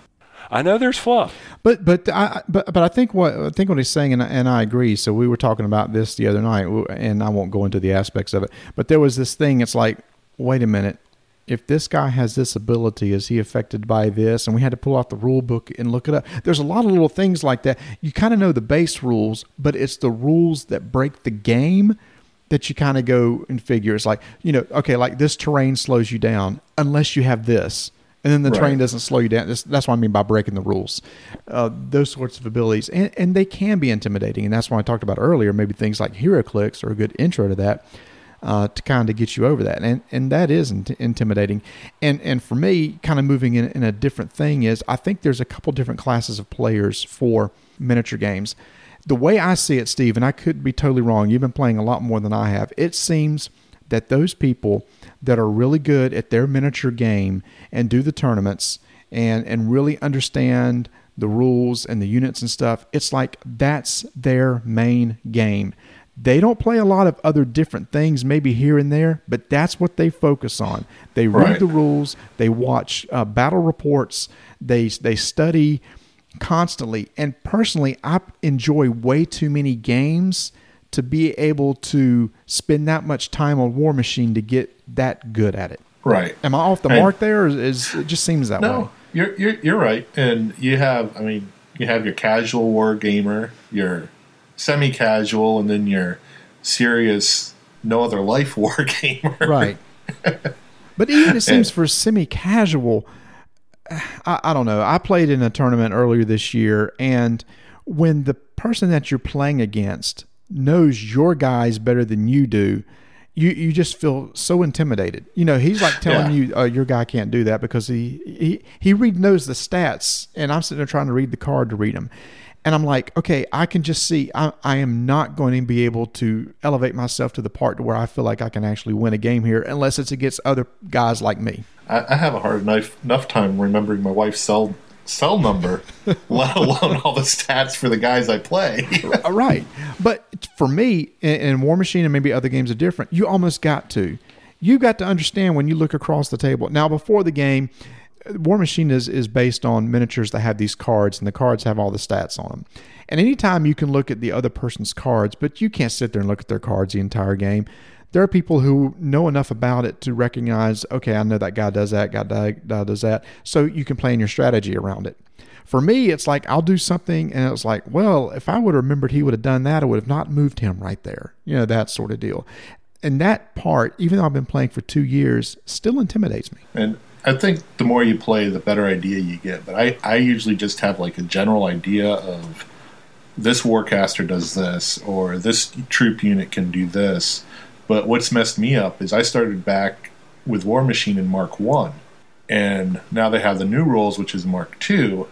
I know there's fluff. But but I but but I think what I think what he's saying, and, and I agree. So we were talking about this the other night, and I won't go into the aspects of it. But there was this thing. It's like, wait a minute. If this guy has this ability, is he affected by this? And we had to pull out the rule book and look it up. There's a lot of little things like that. You kind of know the base rules, but it's the rules that break the game that you kind of go and figure. It's like, you know, okay, like this terrain slows you down unless you have this. And then the Right. terrain doesn't slow you down. That's, that's what I mean by breaking the rules. Uh, those sorts of abilities. And, and they can be intimidating. And that's why I talked about earlier. Maybe things like HeroClix are a good intro to that. Uh, to kind of get you over that, and and that is int- intimidating, and and for me, kind of moving in, in a different thing is I think there's a couple different classes of players for miniature games. The way I see it, Steve, and I could be totally wrong. You've been playing a lot more than I have. It seems that those people that are really good at their miniature game and do the tournaments and and really understand the rules and the units and stuff, it's like that's their main game. They don't play a lot of other different things, maybe here and there, but that's what they focus on. They read Right. the rules, they watch uh, battle reports, they they study constantly. And personally, I enjoy way too many games to be able to spend that much time on Warmachine to get that good at it. Right. Am I off the And- mark there? Or is it just seems that way? No, you're, you're you're right. And you have, I mean, you have your casual war gamer, your semi-casual, and then your serious, no other life war gamer. right. But even it seems for semi-casual, I, I don't know. I played in a tournament earlier this year, and when the person that you're playing against knows your guys better than you do, you you just feel so intimidated. You know, he's like telling Yeah. you, uh, "Your guy can't do that because he he he read knows the stats," and I'm sitting there trying to read the card to read them. And I'm like, okay, I can just see I, I am not going to be able to elevate myself to the part to where I feel like I can actually win a game here unless it's against other guys like me. I, I have a hard enough, enough time remembering my wife's cell cell number, let alone all the stats for the guys I play. Uh, right. But for me, in, in Warmachine and maybe other games are different, you almost got to. You got to understand when you look across the table. Now, before the game, Warmachine is, is based on miniatures that have these cards, and the cards have all the stats on them. And anytime you can look at the other person's cards, but you can't sit there and look at their cards the entire game. There are people who know enough about it to recognize, okay, I know that guy does that, guy does that. So you can plan your strategy around it. For me, it's like I'll do something, and it's like, well, if I would have remembered he would have done that, I would have not moved him right there. You know, that sort of deal. And that part, even though I've been playing for two years, still intimidates me. And I think the more you play, the better idea you get. But I, I usually just have like a general idea of this warcaster does this, or this troop unit can do this. But what's messed me up is I started back with Warmachine in Mark 1, and now they have the new rules, which is Mark 2,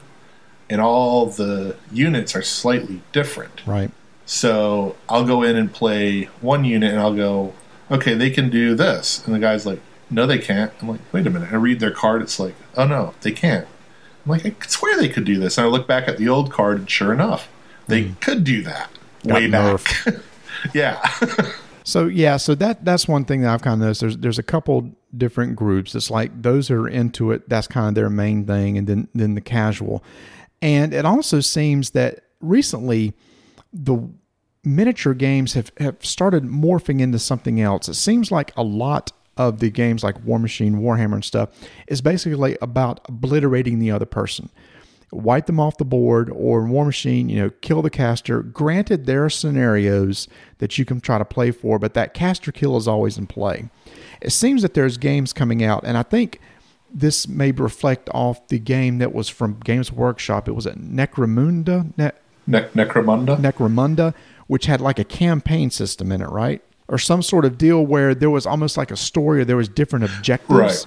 and all the units are slightly different. Right. So I'll go in and play one unit and I'll go, okay, they can do this. And the guy's like, no, they can't. I'm like, wait a minute. I read their card. It's like, oh, no, they can't. I'm like, I could swear they could do this. And I look back at the old card and sure enough, they hmm. could do that Got way back. yeah. So yeah, so that that's one thing that I've kind of noticed. There's there's a couple different groups. It's like those who are into it. That's kind of their main thing, and then then the casual. And it also seems that recently the miniature games have, have started morphing into something else. It seems like a lot of the games like Warmachine, Warhammer, and stuff is basically about obliterating the other person. Wipe them off the board, or in Warmachine, you know, kill the caster. Granted, there are scenarios that you can try to play for, but that caster kill is always in play. It seems that there's games coming out, and I think this may reflect off the game that was from Games Workshop. It was at Necromunda, ne- Ne- Necromunda? Necromunda, which had like a campaign system in it, right? Or some sort of deal where there was almost like a story or there was different objectives. Right.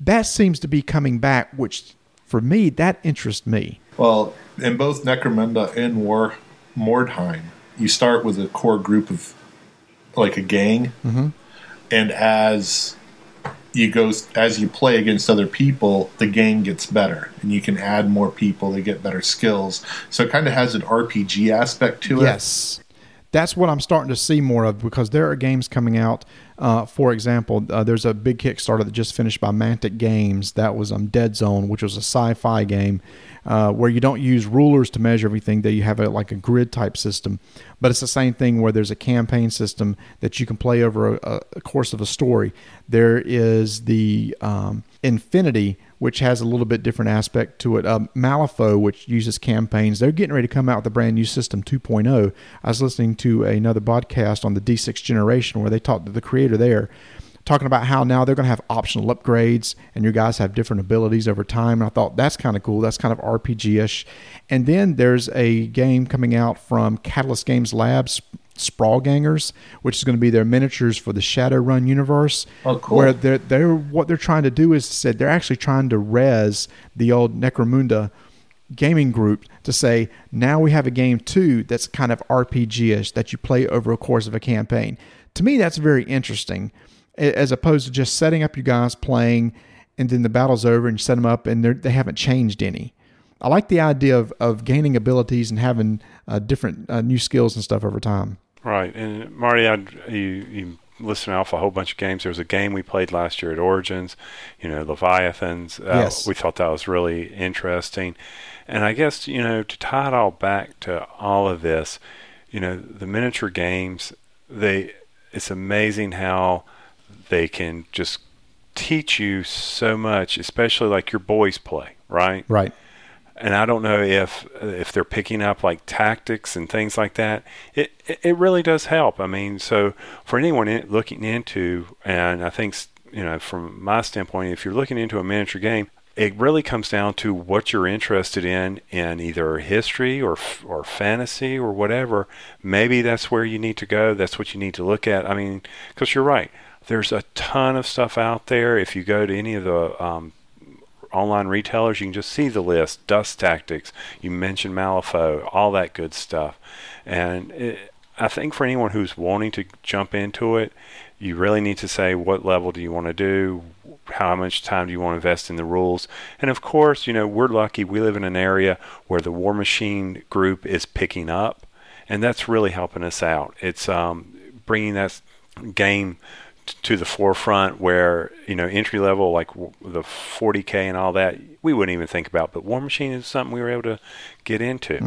That seems to be coming back, which for me, that interests me. Well, in both Necromunda and War Mordheim, you start with a core group of like a gang, mm-hmm. and as you go as you play against other people, the game gets better, and you can add more people. They get better skills, so it kind of has an RPG aspect to it. Yes, that's what I'm starting to see more of because there are games coming out. Uh, for example, uh, there's a big Kickstarter that just finished by Mantic Games. That was um, Deadzone, which was a sci-fi game uh, where you don't use rulers to measure everything. That you have a, like a grid type system, but it's the same thing where there's a campaign system that you can play over a, a course of a story. There is the um, Infinity, which has a little bit different aspect to it. Um, Malifaux, which uses campaigns, they're getting ready to come out with a brand new system 2.0. I was listening to another podcast on the D6 generation where they talked to the creator there, talking about how now they're going to have optional upgrades and your guys have different abilities over time. And I thought that's kind of cool. That's kind of RPG ish. And then there's a game coming out from Catalyst Games Labs Sprawlgangers, which is going to be their miniatures for the Shadowrun universe. Oh, cool. Where they're they're what they're trying to do is said they're actually trying to res the old Necromunda gaming group to say now we have a game too that's kind of RPG-ish that you play over a course of a campaign. To me, that's very interesting, as opposed to just setting up you guys playing and then the battle's over and you set them up and they haven't changed any. I like the idea of, of gaining abilities and having uh, different uh, new skills and stuff over time. Right, and Marty, I'd, you you listen off a whole bunch of games. There was a game we played last year at Origins, you know, Leviathans. Uh, Yes. we thought that was really interesting, and I guess you know to tie it all back to all of this, you know, the miniature games. They, it's amazing how they can just teach you so much, especially like your boys play, right? Right. And I don't know if if they're picking up like tactics and things like that. It it really does help. I mean, so for anyone in, looking into, and I think you know, from my standpoint, if you're looking into a miniature game, it really comes down to what you're interested in in either history or or fantasy or whatever. Maybe that's where you need to go. That's what you need to look at. I mean, because you're right. There's a ton of stuff out there. If you go to any of the um, online retailers, you can just see the list. Dust Tactics, you mentioned Malifaux, all that good stuff. And it, I think for anyone who's wanting to jump into it, you really need to say what level do you want to do, how much time do you want to invest in the rules, and of course, you know we're lucky. We live in an area where the Warmachine group is picking up, and that's really helping us out. It's um, bringing that game to the forefront where you know entry level like w- the 40k and all that we wouldn't even think about but warmachine is something we were able to get into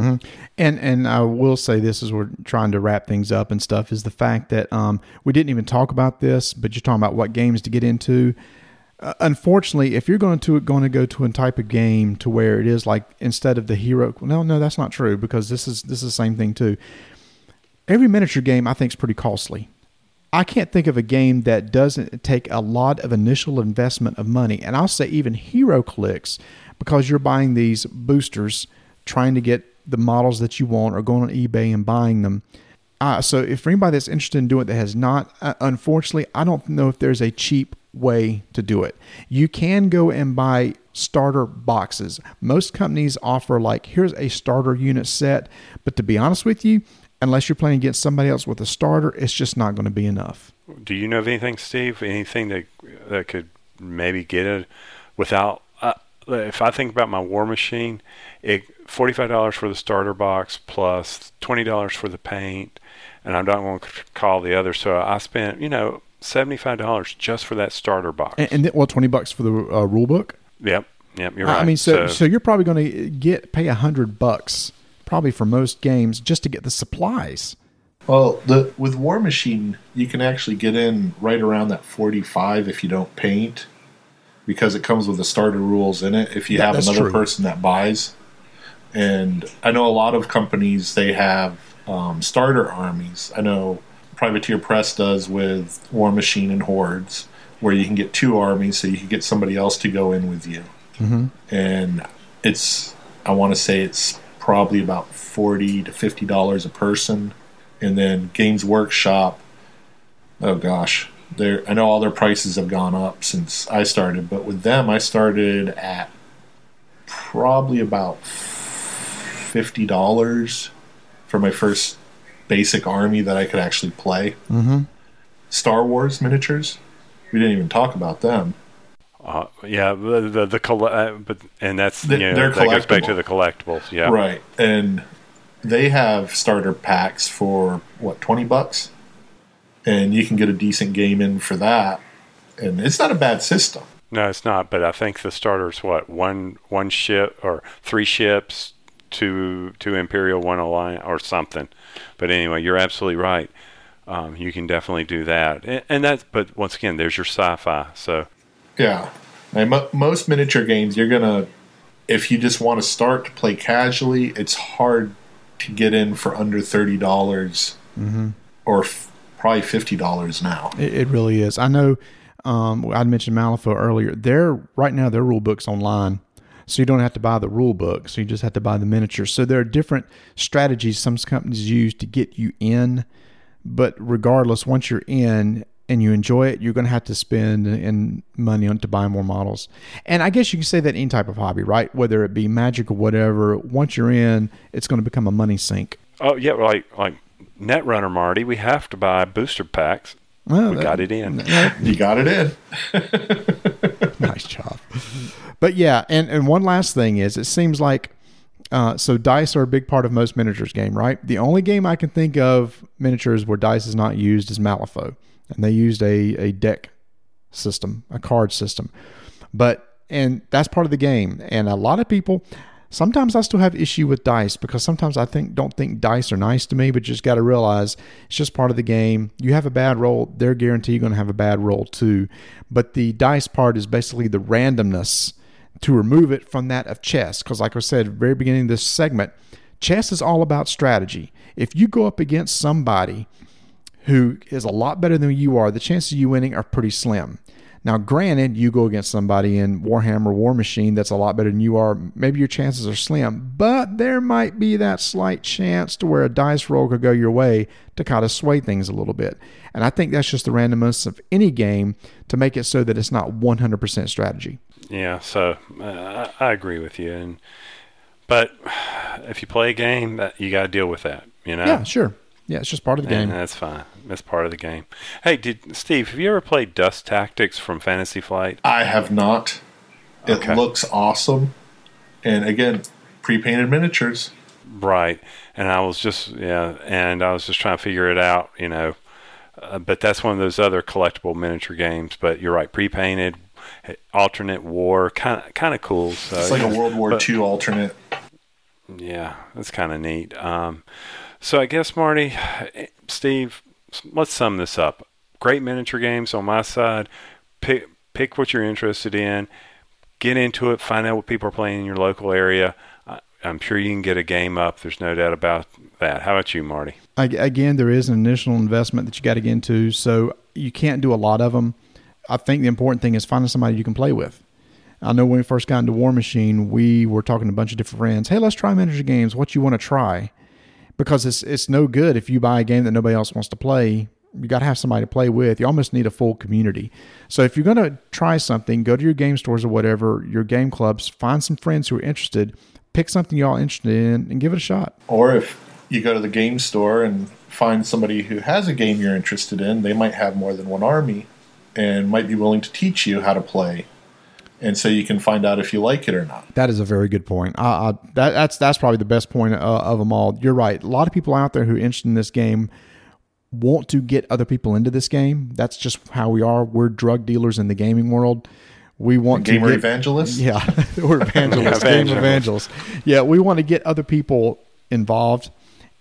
And and I will say this as we're trying to wrap things up and stuff is the fact that um, we didn't even talk about this, but you're talking about what games to get into. Uh, unfortunately, if you're going to going to go to a type of game to where it is like instead of the hero, no, no, that's not true because this is this is the same thing too. Every miniature game I think is pretty costly. I can't think of a game that doesn't take a lot of initial investment of money, and I'll say even HeroClix because you're buying these boosters, trying to get the models that you want, or going on eBay and buying them. Uh, so, if anybody that's interested in doing it that has not, uh, unfortunately, I don't know if there's a cheap way to do it. You can go and buy starter boxes. Most companies offer like here's a starter unit set, but to be honest with you, unless you're playing against somebody else with a starter, it's just not going to be enough. do you know of anything steve anything that that could maybe get it without uh, if i think about my warmachine it $45 for the starter box plus $20 for the paint and i'm not going to call the other so i spent you know $75 just for that starter box And, and then, well, twenty bucks for the uh, rule book. yep yep you're right I mean, so, so you're probably going to get pay a hundred bucks probably for most games just to get the supplies. Well, the with Warmachine, you can actually get in right around that 45 if you don't paint, because it comes with the starter rules in it. If you Yeah, have another true. person that buys, and I know a lot of companies they have um, starter armies. I know Privateer Press does with Warmachine and Hordes, where you can get two armies, so you can get somebody else to go in with you. Mm-hmm. And it's, I want to say it's probably about forty to fifty dollars a person and then Games Workshop. Oh gosh, they I know all their prices have gone up since I started, but with them I started at probably about fifty dollars for my first basic army that I could actually play. Mm-hmm. Star Wars miniatures. We didn't even talk about them. Uh, yeah, the the, the coll- uh, but and that's The- you know, that goes back to the collectibles. Yeah, Right. And they have starter packs for what, 20 bucks? And you can get a decent game in for that. And it's not a bad system. No, it's not. But I think the starter's what one one ship or three ships, two two Imperial, one Alliance, or something. But anyway, you're absolutely right. Um, you can definitely do that, and, and that's. But once again, there's your sci-fi. So Yeah. And mo- most miniature games, you're going to, if you just want to start to play casually, it's hard to get in for under $30 or f- probably $50 now. It, it really is. I know. Um, I'd mentioned Malifaux earlier. They're right now their rule books online, so you don't have to buy the rule book. So you just have to buy the miniature. So there are different strategies some companies use to get you in. But regardless, once you're in and you enjoy it, you're going to have to spend in money on to buy more models. And I guess you can say that any type of hobby, right? Whether it be magic or whatever. Once you're in, it's going to become a money sink. oh yeah, like like Netrunner Marty, we have to buy booster packs. Well, We that- got it in. You got it in. nice job. But yeah, and and one last thing is, it seems like uh, so dice are a big part of most miniatures game, right? The only game I can think of miniatures where dice is not used is Malifaux, and they used a a deck system, a card system. But and that's part of the game, and a lot of people. Sometimes I still have issue with dice because sometimes I think don't think dice are nice to me, but you just got to realize it's just part of the game. You have a bad roll, they're guaranteed you're going to have a bad roll too. But the dice part is basically the randomness to remove it from that of chess. Because, like I said, very beginning of this segment, chess is all about strategy. If you go up against somebody who is a lot better than you are, the chances of you winning are pretty slim. Now, granted, you go against somebody in Warhammer Warmachine that's a lot better than you are, maybe your chances are slim, but there might be that slight chance to where a dice roll could go your way to kind of sway things a little bit. And I think that's just the randomness of any game to make it so that it's not 100% strategy. Yeah, so uh, I, I agree with you. And but if you play a game, that you got to deal with that. You know. Yeah, sure. Yeah, it's just part of the And game. that's fine. That's part of the game. Hey, did Steve? Have you ever played Dust Tactics from Fantasy Flight? I have not. It Okay. looks awesome. And again, pre painted miniatures. Right. And I was just yeah, and I was just trying to figure it out. You know, uh, but that's one of those other collectible miniature games. But you're right, pre-painted, alternate war, kind of kind of cool. So It's like a. World War But- II alternate. Yeah, that's kind of neat. Um, so I guess Marty, Steve, let's sum this up. Great miniature games on my side. Pick pick what you're interested in. Get into it. Find out what people are playing in your local area. I, I'm sure you can get a game up. There's no doubt about that. How about you, Marty? Again, there is an initial investment that you got to get into, so you can't do a lot of them. I think the important thing is finding somebody you can play with. I know when we first got into Warmachine, we were talking to a bunch of different friends. Hey, let's try miniature games. What you want to try? Because it's it's no good if you buy a game that nobody else wants to play. You got to have somebody to play with. You almost need a full community. So if you're going to try something, go to your game stores or whatever, your game clubs, find some friends who are interested, pick something you're all interested in, and give it a shot. Or if you go to the game store and find somebody who has a game you're interested in, they might have more than one army and might be willing to teach you how to play. And so you can find out if you like it or not. That is a very good point. I, I, that, that's that's probably the best point uh, of them all. You're right. A lot of people out there who are interested in this game want to get other people into this game. That's just how we are. We're drug dealers in the gaming world. We want Gamer to get, evangelist? Yeah, we're evangelists, Yeah, game evangelists. evangelists. Yeah, we want to get other people involved,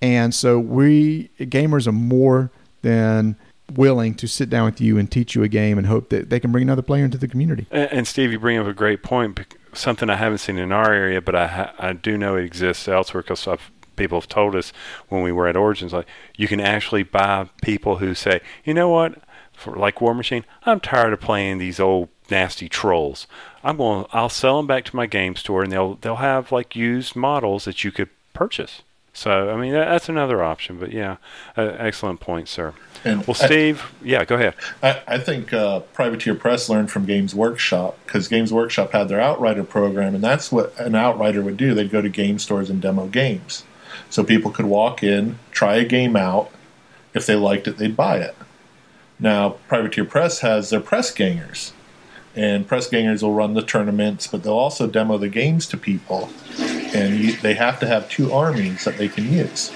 and so we gamers are more than willing to sit down with you and teach you a game and hope that they can bring another player into the community. And, and Steve, you bring up a great point. Something I haven't seen in our area, but I I do know it exists elsewhere because people have told us when we were at Origins, like you can actually buy people who say, you know what, for like Warmachine, I'm tired of playing these old nasty trolls. I'm going. I'll sell them back to my game store, and they'll they'll have like used models that you could purchase. So I mean that, that's another option. But yeah, uh, excellent point, sir. And Well, I- Steve, yeah, go ahead. I, I think uh, Privateer Press learned from Games Workshop because Games Workshop had their Outrider program, and that's what an Outrider would do. They'd go to game stores and demo games. So people could walk in, try a game out. If they liked it, they'd buy it. Now, Privateer Press has their press gangers, and press gangers will run the tournaments, but they'll also demo the games to people, and you, they have to have two armies that they can use,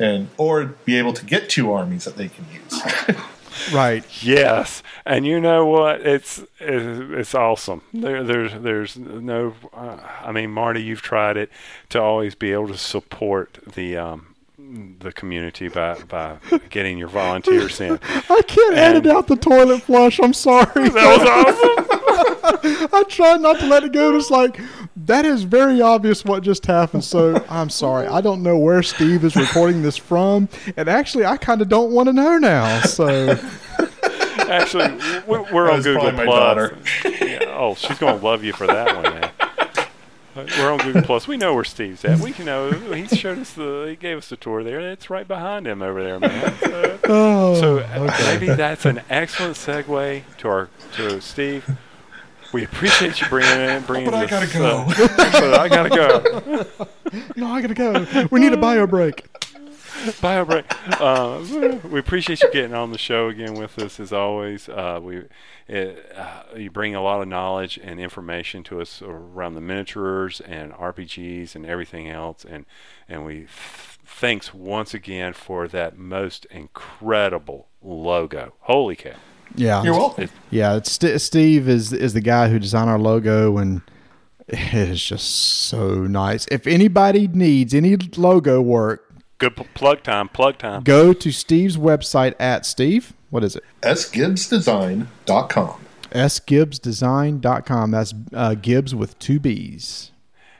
and or be able to get two armies that they can use. Right. Yes, and you know what? It's it's, it's awesome. There, there's there's no. Uh, I mean, Marty, you've tried it to always be able to support the um, the community by by getting your volunteers in. I can't edit out the toilet flush. I'm sorry. That was awesome. I tried not to let it go. It's like that is very obvious what just happened. So I'm sorry. I don't know where Steve is reporting this from, and actually, I kind of don't want to know now. So Actually, we- we're on Google Plus. Yeah, oh, she's gonna love you for that one. Man. We're on Google Plus. We know where Steve's at. We can know. He showed us the. He gave us the tour there. It's right behind him over there, man. So, oh, so uh, maybe that's an excellent segue to our to Steve. We appreciate you bringing in bringing. But I this, gotta go. uh, but I gotta go. no, I gotta go. We need a bio break. Bio break. Uh, we appreciate you getting on the show again with us as always. Uh, we it, uh, you bring a lot of knowledge and information to us around the miniatures and RPGs and everything else, and and we th- thanks once again for that most incredible logo. Holy cow! Yeah, You're welcome. It, Yeah, it's St- Steve is is the guy who designed our logo, and it is just so nice. If anybody needs any logo work, good p- plug time. Plug time. go to Steve's website at Steve. What is it? sgibbsdesign.com. sgibbsdesign.com. That's uh, Gibbs with two B's.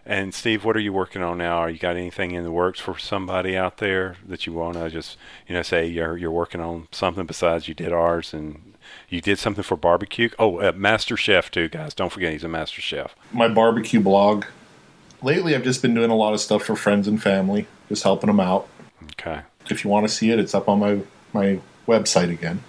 And Steve, what are you working on now? Are you got anything in the works for somebody out there that you want to just, you know, say you're you're working on something besides you did ours and you did something for barbecue? Oh, uh, Master Chef too, guys. Don't forget he's a Master Chef. My barbecue blog. Lately, I've just been doing a lot of stuff for friends and family, just helping them out. Okay. If you want to see it, it's up on my my website again.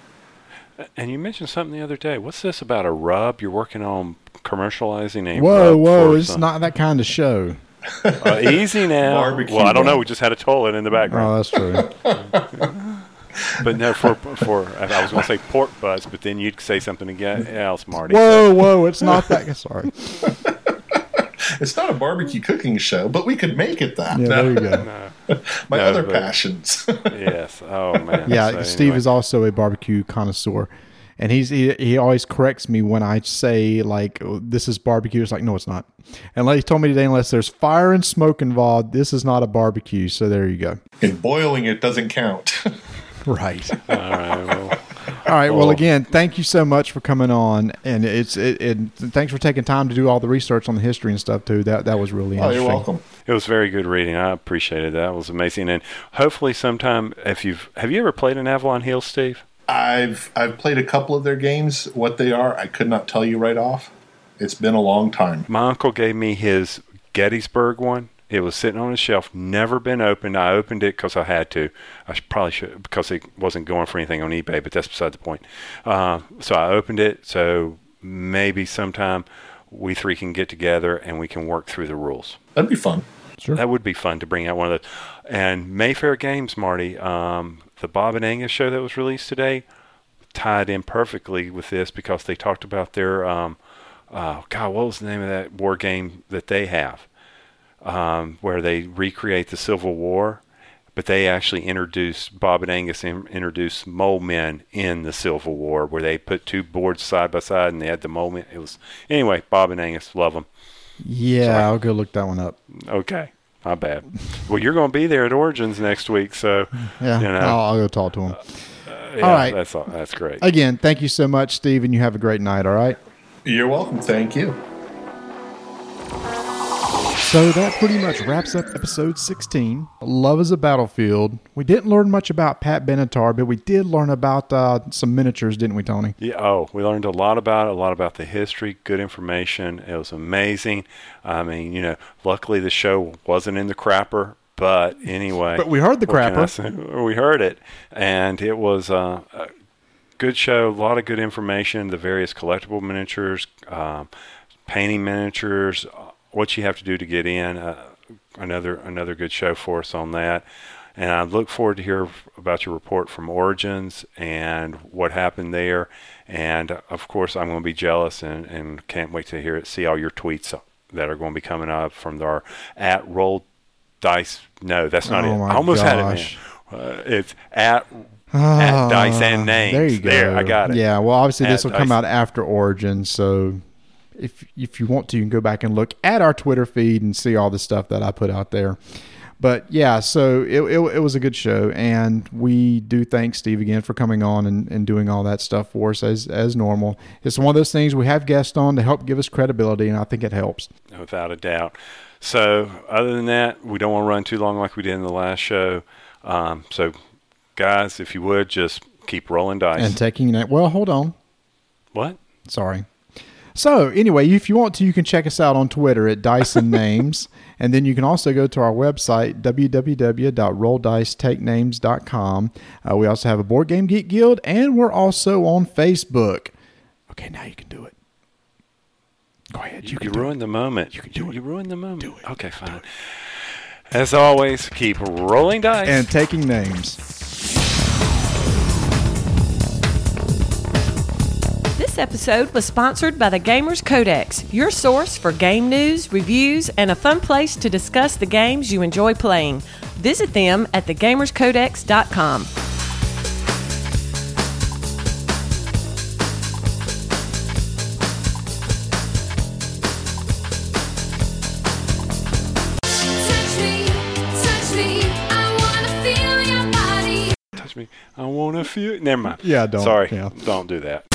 And you mentioned something the other day. What's this about a rub? You're working on commercializing a Whoa, rub whoa! for It's some- not that kind of show. uh, easy now. Barbecue well, I don't know. We just had a toilet in the background, Oh, that's true. but no, for for I was going to say pork butts, but then you'd say something again else, Marty. whoa, whoa! It's not that. Sorry. It's not a barbecue cooking show, but we could make it that. Yeah, there you go. my No, other but- passions. yes. Oh man. Yeah, So Steve anyway. is also a barbecue connoisseur, and he's he, he always corrects me when I say like oh, this is barbecue. It's like no, it's not. And like he told me today, unless there's fire and smoke involved, this is not a barbecue. So there you go. and boiling it doesn't count. Right. All right. Well, All right. Well, Oh. again, thank you so much for coming on, and it's it, it. Thanks for taking time to do all the research on the history and stuff too. That that was really oh, interesting. you're welcome. it was very good reading. I appreciated that. It was amazing. And hopefully, sometime if you've have you ever played in Avalon Hill, Steve? I've I've played a couple of their games. What they are, I could not tell you right off. It's been a long time. My uncle gave me his Gettysburg one. It was sitting on a shelf, never been opened. I opened it because I had to. I probably should because it wasn't going for anything on eBay, but that's beside the point. Uh, so I opened it. So maybe sometime we three can get together and we can work through the rules. That'd be fun. Sure. That would be fun to bring out one of those. And Mayfair Games, Marty, um, the Bob and Angus show that was released today tied in perfectly with this because they talked about their, um, uh, God, what was the name of that war game that they have? Um, where they recreate the Civil War, but they actually introduced Bob and Angus in, introduced mole men in the Civil War, where they put two boards side by side and they had the mole men. It was anyway. Bob and Angus love them. Yeah, I'll go look that one up. Okay, my bad. well, you're going to be there at Origins next week, so Yeah, you know, I'll, I'll go talk to him. yeah, all right. that's all, that's great. Again, thank you so much, Steve, and you have a great night. All right. You're welcome. Thank you. So that pretty much wraps up episode 16. Love is a Battlefield. We didn't learn much about Pat Benatar, but we did learn about uh, some miniatures, didn't we, Tony? Yeah. Oh, we learned a lot about it, a lot about the history. Good information. It was amazing. I mean, you know, luckily the show wasn't in the crapper, but anyway. But we heard the what can I crapper. We heard it, and it was uh, a good show. A lot of good information. The various collectible miniatures, um, painting miniatures, what you have to do to get in. Uh, another another good show for us on that. And I look forward to hear about your report from Origins and what happened there. And of course, I'm going to be jealous and, and can't wait to hear it, see all your tweets that are going to be coming up from our at roll dice. No, that's not Oh it. I almost had it, Uh, it's at at dice and names. Ah, There you go. There, I got it. Yeah. Well, obviously this At will come out after Origin, so if if you want to, you can go back and look at our Twitter feed and see all the stuff that I put out there. But yeah, so it, it, it was a good show, and we do thank Steve again for coming on and, and doing all that stuff for us as as normal. It's one of those things we have guests on to help give us credibility, and I think it helps. without a doubt. So, other than that, we don't want to run too long like we did in the last show. Um, so, guys, if you would just keep rolling dice. And taking that, well, hold on. what? Sorry. So anyway, if you want to, you can check us out on Twitter at Dyson Names, and then you can also go to our website www.rolldicetakenames.com. Uh, we also have a Board Game Geek Guild, and we're also on Facebook. Okay, now you can do it. Go ahead. You, You, can do ruined the moment. You, can do it. You ruined the moment. Do it. Okay, fine. As always, keep rolling dice. And taking names. This episode was sponsored by the Gamers Codex, your source for game news, reviews, and a fun place to discuss the games you enjoy playing. Visit them at thegamerscodex.com. Touch me, touch me, I wanna feel your body. touch me. I want to feel. Never mind. Yeah, don't. Sorry. Yeah. Don't do that.